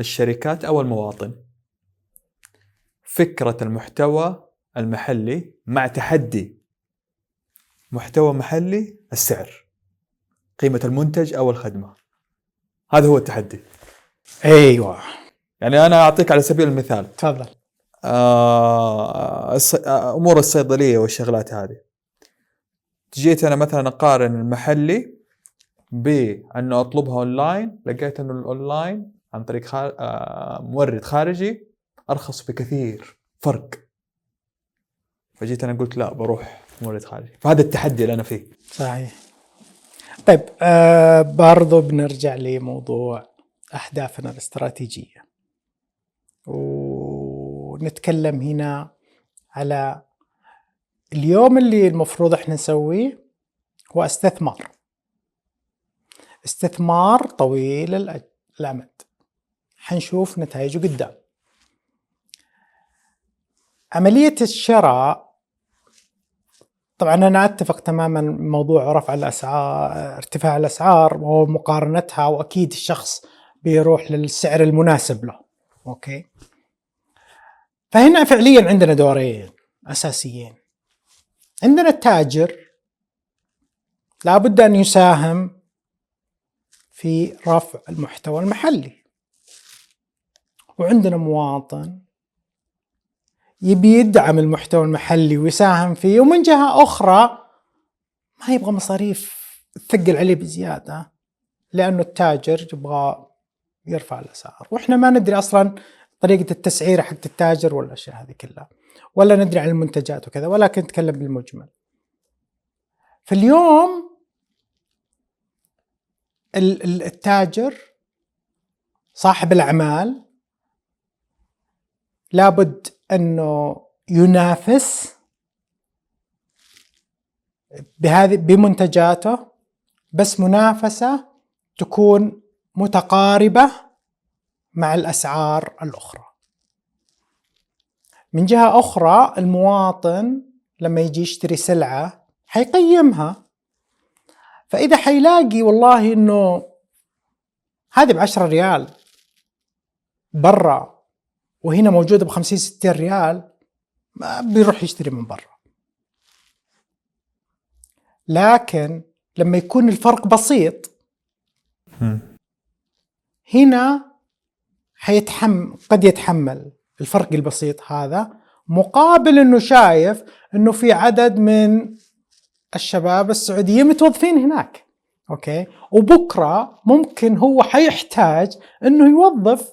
الشركات أو المواطن فكرة المحتوى المحلي مع تحدي محتوى محلي السعر قيمة المنتج أو الخدمة؟ هذا هو التحدي. أيوه. يعني أنا أعطيك على سبيل المثال. تفضل. آه، آه، أمور الصيدلية والشغلات هذه. جيت أنا مثلا أقارن المحلي بانه أطلبها أونلاين لقيت أنه الأونلاين عن طريق خار... آه، مورد خارجي أرخص بكثير. فرق. فجيت أنا قلت لا بروح مورد خارجي. فهذا التحدي اللي أنا فيه. صحيح. طيب آه برضو بنرجع لموضوع أهدافنا الاستراتيجية. ونتكلم هنا على اليوم اللي المفروض إحنا نسويه هو استثمار. استثمار طويل الأمد. حنشوف نتائجه قدام. عملية الشراء طبعا أنا أتفق تماما موضوع رفع الأسعار ارتفاع الأسعار ومقارنتها وأكيد الشخص بيروح للسعر المناسب له. أوكي؟ فهنا فعليا عندنا دورين أساسيين. عندنا التاجر لابد أن يساهم في رفع المحتوى المحلي. وعندنا مواطن يبي يدعم المحتوى المحلي ويساهم فيه. ومن جهة أخرى ما يبغى مصاريف تثقل عليه بزيادة لأنه التاجر يبغى يرفع الأسعار. وإحنا ما ندري أصلا طريقة التسعيرة حقت التاجر والأشياء هذه كلها ولا ندري عن المنتجات وكذا ولكن نتكلم بالمجمل. فاليوم ال- ال- التاجر صاحب الأعمال لابد أنه ينافس بهذه بمنتجاته بس منافسة تكون متقاربة مع الأسعار الأخرى. من جهة أخرى المواطن لما يجي يشتري سلعة حيقيمها فإذا حيلاقي والله إنه هذه ب 10 ريال برا وهنا موجودة ب 50 60 ريال ما بيروح يشتري من برا. لكن لما يكون الفرق بسيط هنا حيتحمل قد يتحمل الفرق البسيط هذا مقابل إنه شايف إنه في عدد من الشباب السعوديين متوظفين هناك. أوكي؟ وبكرة ممكن هو حيحتاج إنه يوظف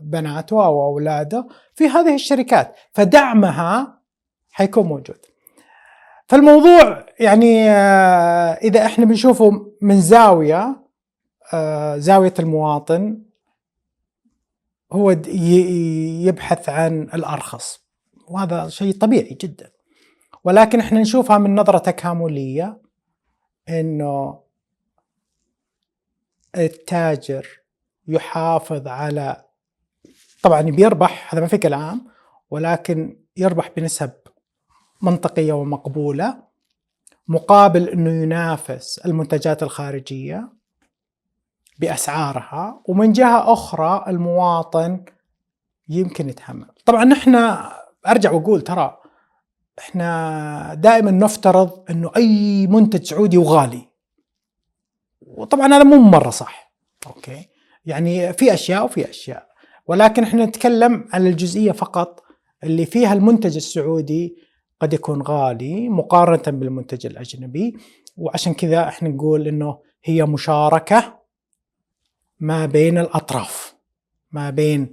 بناته أو أولاده في هذه الشركات فدعمها حيكون موجود. فالموضوع يعني آه، إذا إحنا بنشوفه من زاوية آه، زاوية المواطن هو يبحث عن الأرخص. وهذا شيء طبيعي جدا. ولكن إحنا نشوفها من نظرة تكاملية إنه التاجر يحافظ على طبعا بيربح هذا ما في كلام ولكن يربح بنسب منطقية ومقبولة مقابل إنه ينافس المنتجات الخارجية بأسعارها ومن جهة أخرى المواطن يمكن يتحمل. طبعا نحن أرجع وأقول ترى إحنا دائما نفترض إنه أي منتج سعودي وغالي وطبعا هذا مو مرة صح أوكي؟ يعني في أشياء وفي أشياء. ولكن إحنا نتكلم عن الجزئية فقط اللي فيها المنتج السعودي قد يكون غالي مقارنة بالمنتج الأجنبي. وعشان كذا إحنا نقول إنه هي مشاركة ما بين الأطراف ما بين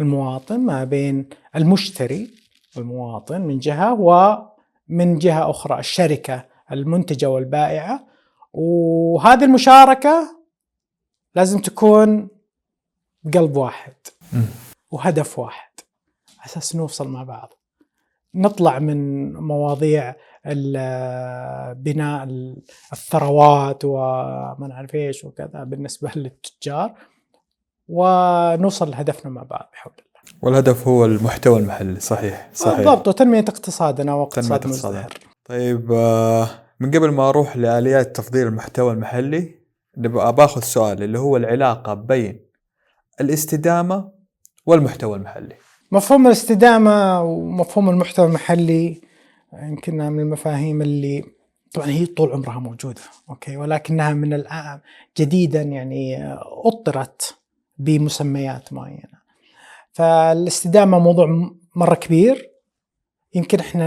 المواطن ما بين المشتري المواطن من جهة ومن جهة أخرى الشركة المنتجة والبائعة. وهذه المشاركة لازم تكون بقلب واحد. وهدف واحد. أساس نوصل مع بعض. نطلع من مواضيع بناء الثروات وما نعرف إيش وكذا بالنسبة للتجار ونوصل لهدفنا مع بعض بحول الله. والهدف هو المحتوى المحلي. صحيح صحيح. بالضبط وتنمية اقتصادنا واقتصاد مزدهر. طيب آه، من قبل ما أروح لآليات تفضيل المحتوى المحلي باخذ سؤال اللي هو العلاقة بين الاستدامة والمحتوى المحلي. مفهوم الاستدامة ومفهوم المحتوى المحلي يمكن من المفاهيم اللي طبعا هي طول عمرها موجودة أوكي ولكنها من الان جديدا يعني أطرت بمسميات معينة. فالاستدامة موضوع مرة كبير يمكن إحنا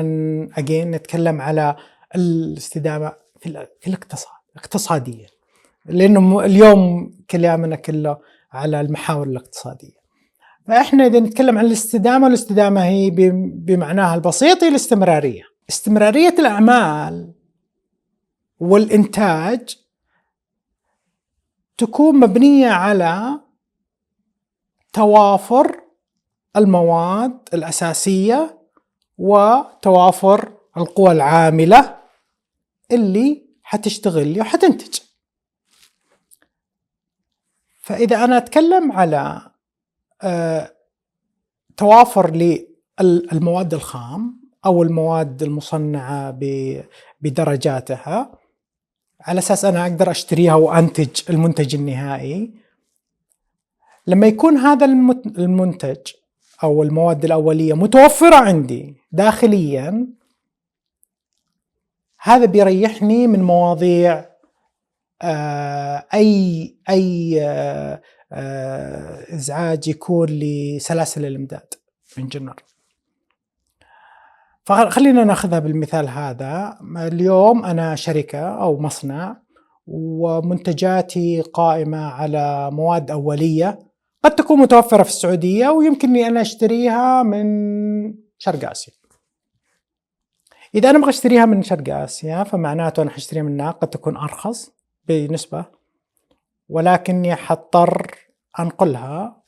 اجين نتكلم على الاستدامة في, في الاقتصاد اقتصاديا لأنه اليوم كلامنا كله على المحاور الاقتصادية فإحنا إذا نتكلم عن الاستدامة الاستدامة هي بمعناها البسيط هي الاستمرارية. استمرارية الأعمال والإنتاج تكون مبنية على توافر المواد الأساسية وتوافر القوى العاملة اللي حتشتغل وحتنتج. فإذا أنا أتكلم على توافر للمواد الخام أو المواد المصنعة بدرجاتها. على أساس أنا أقدر أشتريها وأنتج المنتج النهائي. لما يكون هذا المنتج أو المواد الأولية متوفرة عندي داخليا هذا بيريحني من مواضيع آه، اي أي آه، إزعاج يكون لسلاسل الإمداد من جنر. فخلينا ناخذها بالمثال هذا. اليوم أنا شركة أو مصنع ومنتجاتي قائمة على مواد أولية قد تكون متوفرة في السعودية ويمكنني أنا أشتريها من شرق آسيا. إذا أنا أبغى أشتريها من شرق آسيا فمعناته أنا حأشتريها منها قد تكون أرخص بنسبة ولكني حضطر أنقلها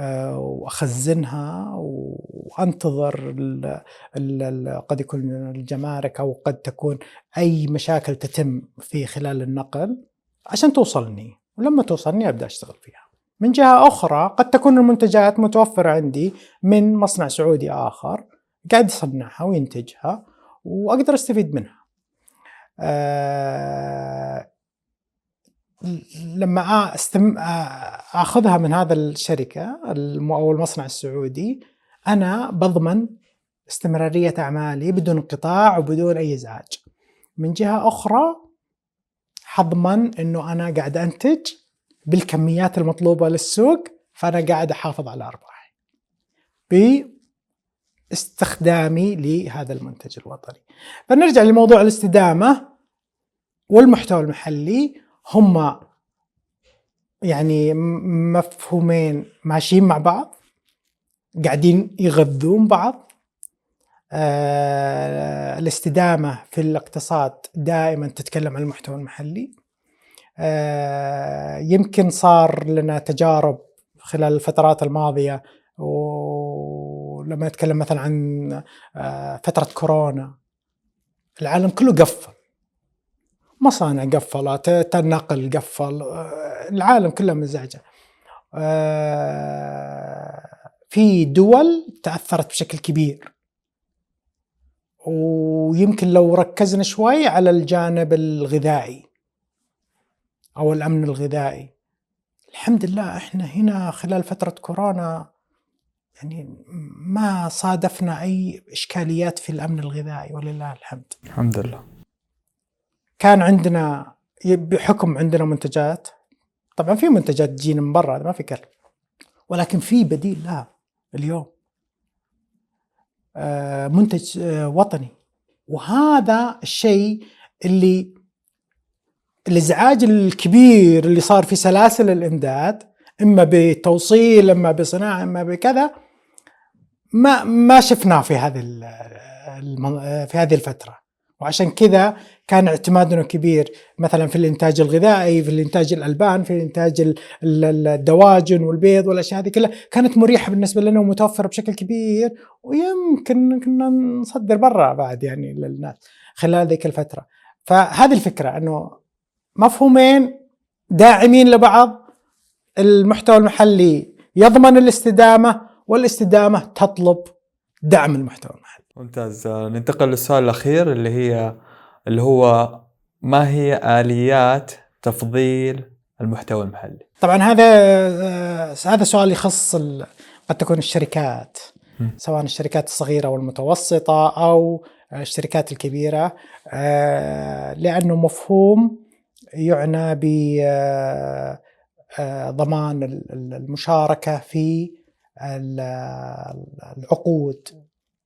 آه، وأخزنها وأنتظر ال ال قد يكون الجمارك أو قد تكون أي مشاكل تتم في خلال النقل عشان توصلني ولما توصلني أبدأ أشتغل فيها. من جهة أخرى قد تكون المنتجات متوفرة عندي من مصنع سعودي آخر قاعد يصنعها وينتجها وأقدر أستفيد منها. آه، لما أستم... أخذها من هذا الشركة أو المصنع السعودي أنا بضمن استمرارية أعمالي بدون انقطاع وبدون أي إزعاج. من جهة أخرى حضمن إنه أنا قاعد أنتج بالكميات المطلوبة للسوق فأنا قاعد أحافظ على أرباحي. استخدامي لهذا المنتج الوطني فنرجع لموضوع الاستدامة والمحتوى المحلي هم يعني مفهومين ماشيين مع بعض قاعدين يغذون بعض. آه الاستدامة في الاقتصاد دائما تتكلم عن المحتوى المحلي. آه يمكن صار لنا تجارب خلال الفترات الماضية ولما نتكلم مثلا عن آه، فترة كورونا العالم كله قفل. مصانع قفلت النقل قفل آه، العالم كله منزعجة آه، في دول تأثرت بشكل كبير ويمكن لو ركزنا شوي على الجانب الغذائي أو الأمن الغذائي الحمد لله إحنا هنا خلال فترة كورونا يعني ما صادفنا أي إشكاليات في الأمن الغذائي ولله الحمد. الحمد لله. كان عندنا بحكم عندنا منتجات طبعا في منتجات تجينا من برا ما في كلام ولكن في بديل لها اليوم. آه، منتج آه، وطني. وهذا الشيء اللي الإزعاج الكبير اللي صار في سلاسل الإمداد إما بتوصيل إما بصناعة إما بكذا ما ما شفناه في هذه في هذه الفترة. وعشان كذا كان اعتمادنا كبير مثلا في الإنتاج الغذائي في الإنتاج الألبان في الانتاج الدواجن والبيض والأشياء هذه كلها كانت مريحة بالنسبة لنا ومتوفرة بشكل كبير ويمكن كنا نصدر برا بعد يعني للناس خلال ذيك الفترة فهذه الفكرة إنه مفهومين داعمين لبعض المحتوى المحلي يضمن الاستدامة والاستدامة تطلب دعم المحتوى المحلي. ممتاز ننتقل للسؤال الأخير اللي هي اللي هو ما هي آليات تفضيل المحتوى المحلي؟ طبعا هذا هذا سؤال يخص قد تكون الشركات سواء الشركات الصغيرة والمتوسطة أو الشركات الكبيرة آه، لأنه مفهوم يعنى ب آه، المشاركة في العقود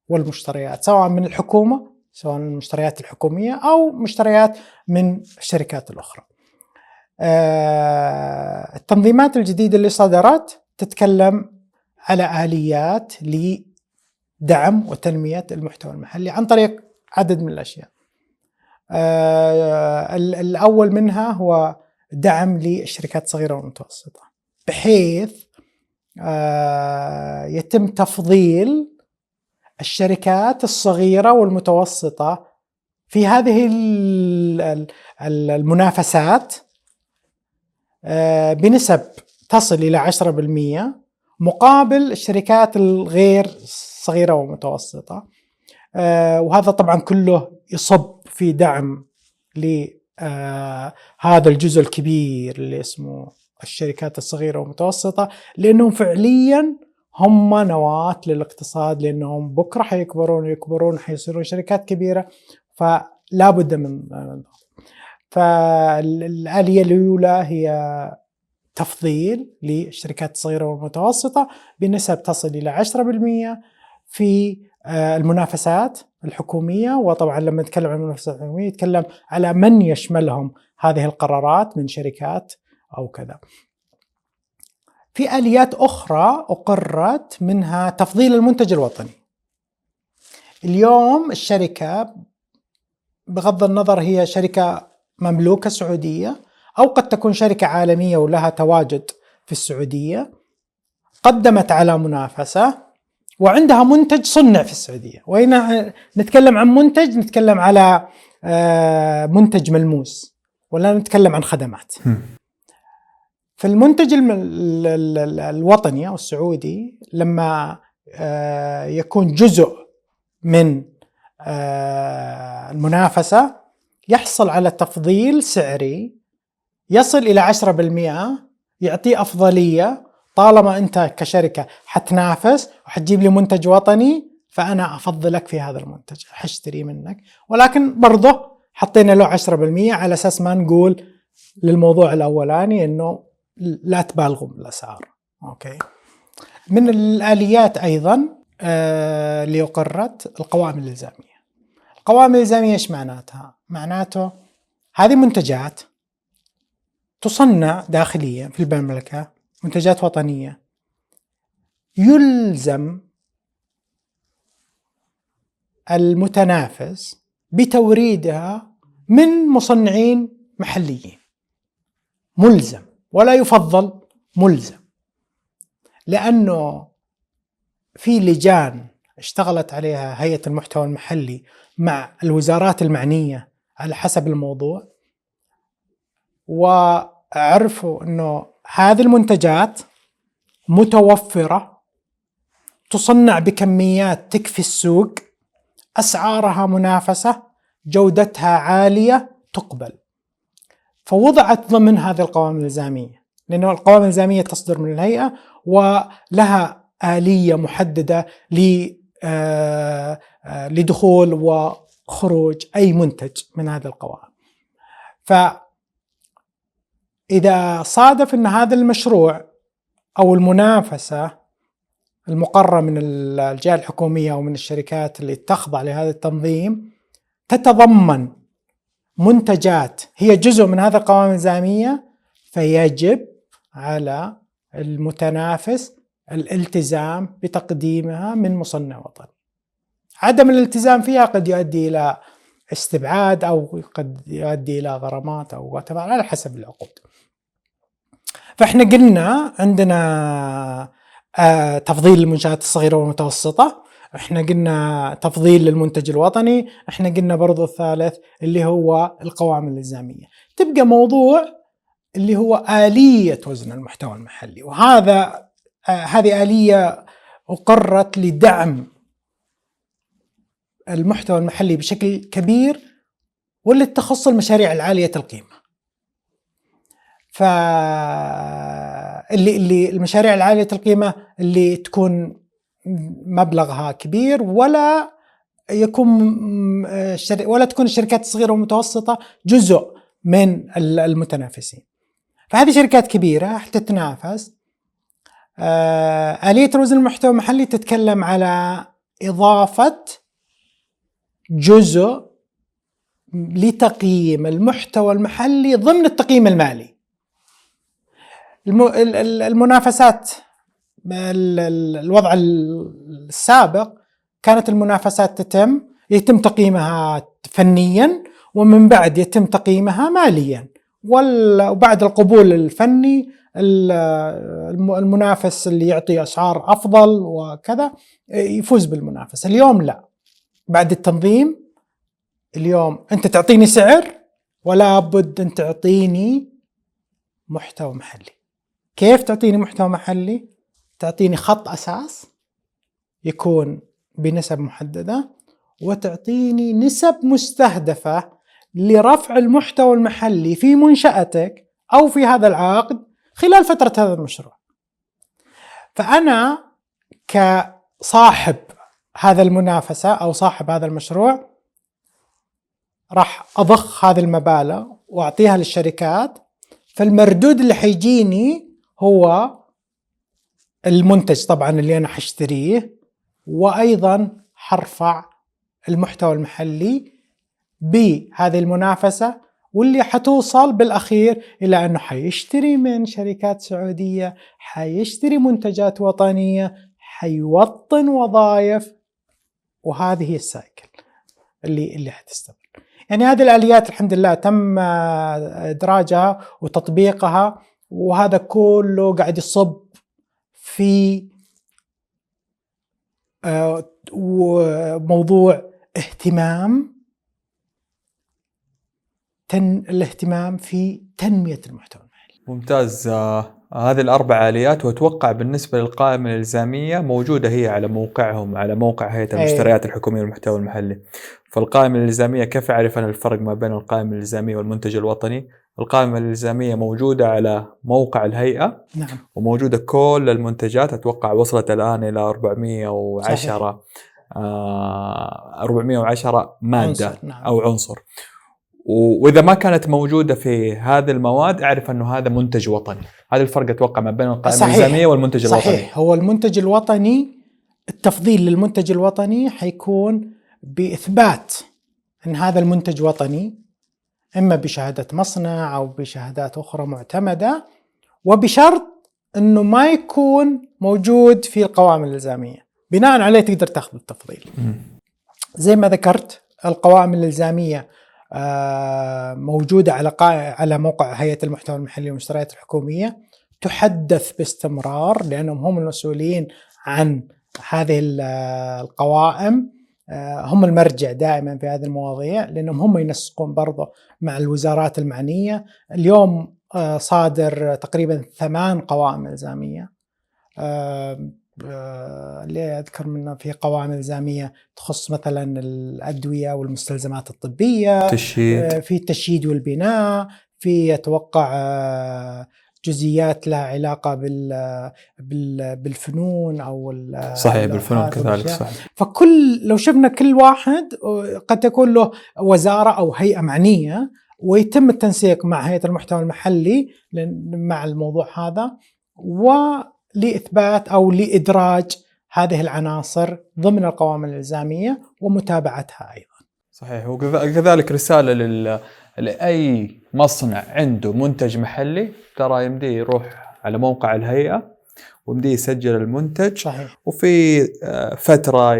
والمشتريات سواء من الحكومة سواء المشتريات الحكومية أو مشتريات من الشركات الأخرى. آه، التنظيمات الجديدة اللي صدرت تتكلم على آليات لدعم وتنمية المحتوى المحلي عن طريق عدد من الأشياء. آه، الأول منها هو دعم للشركات الصغيرة والمتوسطة بحيث آه، يتم تفضيل الشركات الصغيرة والمتوسطة في هذه المنافسات آه، بنسب تصل إلى 10% مقابل الشركات الغير صغيرة ومتوسطه آه، وهذا طبعا كله يصب في دعم آه هذا الجزء الكبير اللي اسمه الشركات الصغيرة والمتوسطة لأنهم فعليا هم نواة للاقتصاد لأنهم بكرة حيكبرون ويكبرون حيصيرون شركات كبيرة فلا بد من فالآلية الأولى هي تفضيل للشركات الصغيرة والمتوسطة بنسب تصل إلى 10% في آه، المنافسات الحكومية وطبعا لما نتكلم عن المنافسات الحكومية يتكلم على من يشملهم هذه القرارات من شركات أو كذا. في آليات أخرى أقرت منها تفضيل المنتج الوطني. اليوم الشركة بغض النظر هي شركة مملوكة سعودية أو قد تكون شركة عالمية ولها تواجد في السعودية قدمت على منافسة وعندها منتج صنع في السعودية. وهنا نتكلم عن منتج نتكلم على آه، منتج ملموس ولا نتكلم عن خدمات. فالمنتج الوطني أو السعودي لما آه، يكون جزء من آه، المنافسة يحصل على تفضيل سعري يصل إلى 10% يعطيه أفضلية طالما أنت كشركة حتنافس وحتجيب لي منتج وطني فأنا أفضلك في هذا المنتج حاشتري منك. ولكن برضه حطينا له 10% على أساس ما نقول للموضوع الأولاني إنه لا تبالغوا بالأسعار أوكي. من الآليات أيضا آه اللي اقرت القوائم الإلزامية. القوائم الإلزامية إيش معناتها؟ معناته هذه منتجات تصنع داخليا في المملكة منتجات وطنية يلزم المتنافس بتوريدها من مصنعين محليين. ملزم. ولا يفضل ملزم. لأنه في لجان اشتغلت عليها هيئة المحتوى المحلي مع الوزارات المعنية على حسب الموضوع وعرفوا إنه هذه المنتجات متوفرة تصنع بكميات تكفي السوق أسعارها منافسة جودتها عالية تقبل. فوضعت ضمن هذه القوائم الإلزامية لأنه القوائم الإلزامية تصدر من الهيئة ولها آلية محددة آه، آه، لدخول وخروج أي منتج من هذه القوائم. ف اذا صادف إن هذا المشروع أو المنافسة المقرة من الجهة الحكومية أو من الشركات اللي تخضع لهذا التنظيم تتضمن منتجات هي جزء من هذا القوائم الإلزامية فيجب على المتنافس الالتزام بتقديمها من مصنع وطني. عدم الالتزام فيها قد يؤدي إلى استبعاد أو قد يؤدي إلى غرامات أو على حسب العقود. فإحنا قلنا عندنا آه، تفضيل المنشآت الصغيرة والمتوسطة إحنا قلنا تفضيل للمنتج الوطني إحنا قلنا برضو الثالث اللي هو القوائم الإلزامية. تبقى موضوع اللي هو آلية وزن المحتوى المحلي وهذا آه هذه آلية أقرت لدعم المحتوى المحلي بشكل كبير واللي تخص المشاريع العالية القيمة. ف اللي اللي المشاريع العالية القيمة اللي تكون مبلغها كبير ولا يكون ولا تكون الشركات الصغيرة والمتوسطة جزء من المتنافسين. فهذه شركات كبيرة تتنافس آه، آلية توزيع المحتوى المحلي تتكلم على إضافة جزء لتقييم المحتوى المحلي ضمن التقييم المالي المنافسات الوضع السابق كانت المنافسات تتم يتم تقييمها فنيا ومن بعد يتم تقييمها ماليا. وبعد القبول الفني المنافس اللي يعطي أسعار أفضل وكذا يفوز بالمنافسة. اليوم لا. بعد التنظيم اليوم أنت تعطيني سعر ولا بد أن تعطيني محتوى محلي. كيف تعطيني محتوى محلي؟ تعطيني خط أساس يكون بنسب محددة وتعطيني نسب مستهدفة لرفع المحتوى المحلي في منشأتك أو في هذا العقد خلال فترة هذا المشروع. فأنا كصاحب هذا المنافسة أو صاحب هذا المشروع راح أضخ هذه المبالغ وأعطيها للشركات فالمردود اللي حيجيني هو المنتج طبعا اللي أنا حاشتريه وأيضا حرفع المحتوى المحلي بهذه المنافسة واللي حتوصل بالأخير إلى أنه حيشتري من شركات سعودية، حيشتري منتجات وطنية، حيوطن وظائف وهذه هي السايكل اللي اللي حتستمر. يعني هذه الآليات الحمد لله تم إدراجها وتطبيقها وهذا كله قاعد يصب في آه، موضوع اهتمام تن الاهتمام في تنمية المحتوى المحلي. ممتاز. آه هذه الأربع آليات وأتوقع بالنسبة للقائمة الإلزامية موجودة هي على موقعهم على موقع هيئة المشتريات الحكومية والمحتوى المحلي. فالقائمة الإلزامية كيف أعرف أنا الفرق ما بين القائمة الإلزامية والمنتج الوطني؟ القائمة الإلزامية موجودة على موقع الهيئة نعم وموجودة كل المنتجات أتوقع وصلت الآن إلى 410 صحيح. آه 410 مادة عنصر. نعم. أو عنصر وإذا ما كانت موجودة في هذه المواد أعرف أنه هذا منتج وطني هذا الفرق أتوقع ما بين القائمة الإلزامية والمنتج صحيح. الوطني صحيح هو المنتج الوطني التفضيل للمنتج الوطني حيكون بإثبات إن هذا المنتج وطني إما بشهاده مصنع أو بشهادات أخرى معتمدة وبشرط إنه ما يكون موجود في القوائم الإلزامية. بناء عليه تقدر تأخذ التفضيل. زي ما ذكرت القوائم الإلزامية آه، موجودة على على موقع هيئة المحتوى المحلي والمشتريات الحكومية. تحدث باستمرار لأنهم هم المسؤولين عن هذه القوائم. هم المرجع دائما في هذه المواضيع لأنهم هم ينسقون برضه مع الوزارات المعنية. اليوم آه، صادر تقريبا ثمان قوائم إلزامية. آه، اللي أذكر منه في قوائم إلزامية تخص مثلا الأدوية والمستلزمات الطبية تشييد. آه، في التشييد والبناء في أتوقع آه، جزئيات لها علاقة بال بال- بالفنون أو صحيح بالفنون كذلك. صحيح فكل لو شفنا كل واحد قد تكون له وزارة أو هيئة معنية ويتم التنسيق مع هيئة المحتوى المحلي مع الموضوع هذا ولإثبات أو لإدراج هذه العناصر ضمن القوائم الإلزامية ومتابعتها أيضا. صحيح وكذلك رسالة لل... لأي مصنع عنده منتج محلي ترى يمديه يروح على موقع الهيئة ويمديه يسجل المنتج صحيح. وفي آه، فترة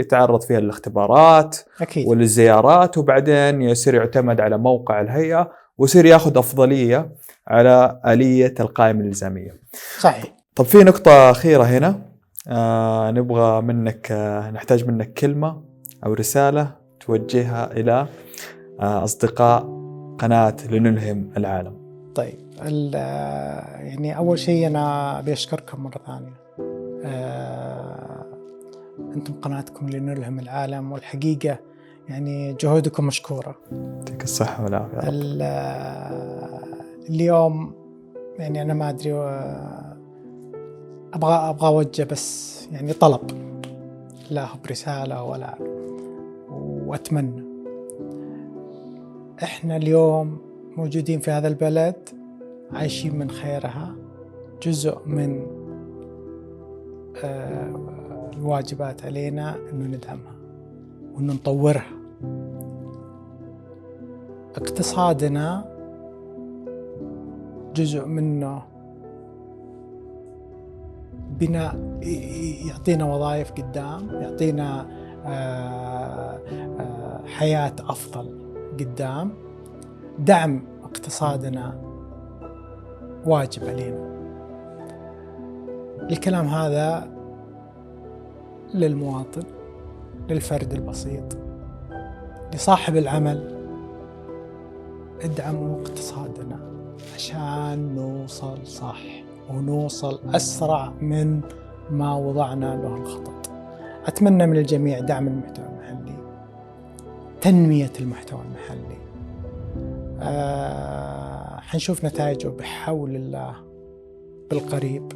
يتعرض فيها للاختبارات أكيد. وللزيارات وبعدين يصير يعتمد على موقع الهيئة ويصير ياخذ أفضلية على آلية القائمه الإلزامية. صحيح. طب في نقطة أخيرة هنا آه نبغى منك آه نحتاج منك كلمة أو رسالة توجهها إلى آه أصدقاء قناة لنلهم العالم طيب ال- يعني أول شيء أنا أبي أشكركم مرة ثانية. آه، أنتم قناتكم لنلهم العالم والحقيقة يعني جهودكم مشكورة. يعطيك الصحة والعافية يا رب. ال- اليوم يعني أنا ما أدري آه، أبغى أبغى أوجه بس يعني طلب لا هو برساله ولا واتمنى إحنا اليوم موجودين في هذا البلد عايشين من خيرها جزء من آه، الواجبات علينا إنه ندعمها وإنه نطورها. اقتصادنا جزء منه بناء يعطينا وظائف قدام يعطينا آه، آه، حياة أفضل. قدام دعم اقتصادنا واجب علينا. الكلام هذا للمواطن للفرد البسيط لصاحب العمل. ادعموا اقتصادنا عشان نوصل صح ونوصل أسرع من ما وضعنا له الخطط. أتمنى من الجميع دعم المحتوى تنمية المحتوى المحلي. آه حنشوف نتائجه بحول الله بالقريب.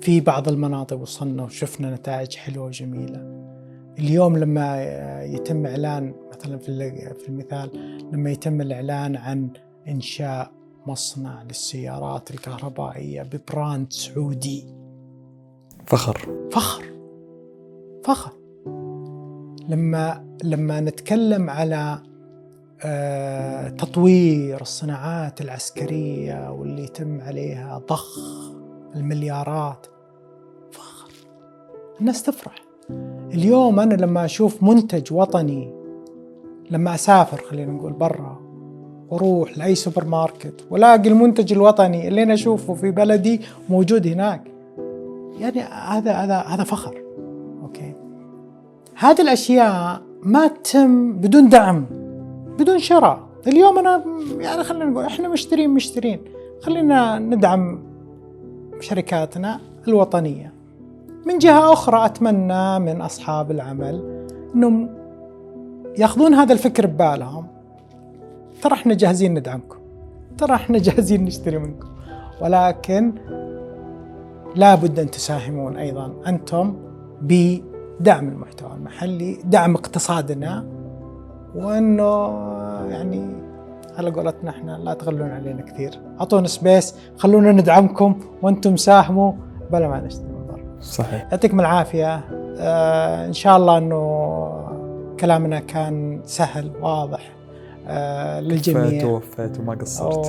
في بعض المناطق وصلنا وشفنا نتائج حلوة وجميلة. اليوم لما يتم إعلان مثلا في ال- في المثال لما يتم الإعلان عن إنشاء مصنع للسيارات الكهربائية ببراند سعودي. فخر. فخر. فخر. لما لما نتكلم على آه، تطوير الصناعات العسكرية واللي يتم عليها ضخ المليارات فخر. الناس تفرح. اليوم أنا لما أشوف منتج وطني لما أسافر خلينا نقول برا وأروح لأي سوبر ماركت والاقي المنتج الوطني اللي أنا أشوفه في بلدي موجود هناك يعني هذا هذا هذا فخر. هذه الأشياء ما تتم بدون دعم بدون شراء. اليوم أنا يعني خلينا نقول إحنا مشترين مشترين خلينا ندعم شركاتنا الوطنية. من جهة أخرى أتمنى من أصحاب العمل إنهم يأخذون هذا الفكر ببالهم. ترى إحنا جاهزين ندعمكم ترى إحنا جاهزين نشتري منكم. ولكن لابد أن تساهمون أيضا أنتم بدعم المحتوى المحلي، دعم اقتصادنا وإنه يعني على قولتنا إحنا لا تغلون علينا كثير، أعطونا سبيس، خلونا ندعمكم وأنتم ساهموا بلا ما نشتري من برا. صحيح. يعطيكم العافية. آه إن شاء الله إنه كلامنا كان سهل واضح آه للجميع. ووفيت وما قصرت.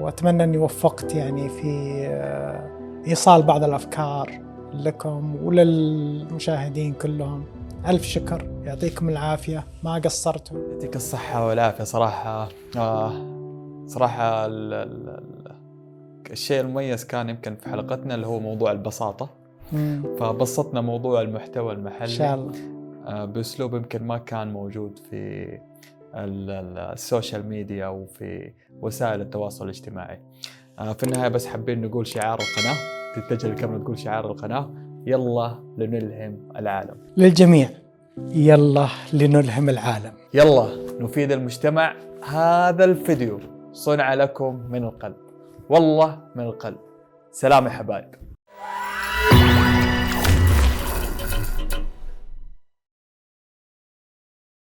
واتمنى إني وفقت يعني في آه، إيصال بعض الأفكار. لكم وللمشاهدين كلهم. ألف شكر. يعطيكم العافية. ما قصرتوا يعطيك الصحة والعافية صراحة. آه صراحة ال ال ال الشيء المميز كان يمكن في حلقتنا اللي هو موضوع البساطة. مم. فبسطنا موضوع المحتوى المحلي. إن شاء الله. آه، بأسلوب يمكن ما كان موجود في ال- ال- السوشيال ميديا وفي وسائل التواصل الاجتماعي. آه، في النهاية بس حابين نقول شعار القناة. تتجه الكاميرا تقول شعار القناة يلا لنلهم العالم. للجميع يلا لنلهم العالم. يلا نفيد المجتمع هذا الفيديو صنع لكم من القلب. والله من القلب. سلام يا حبايب.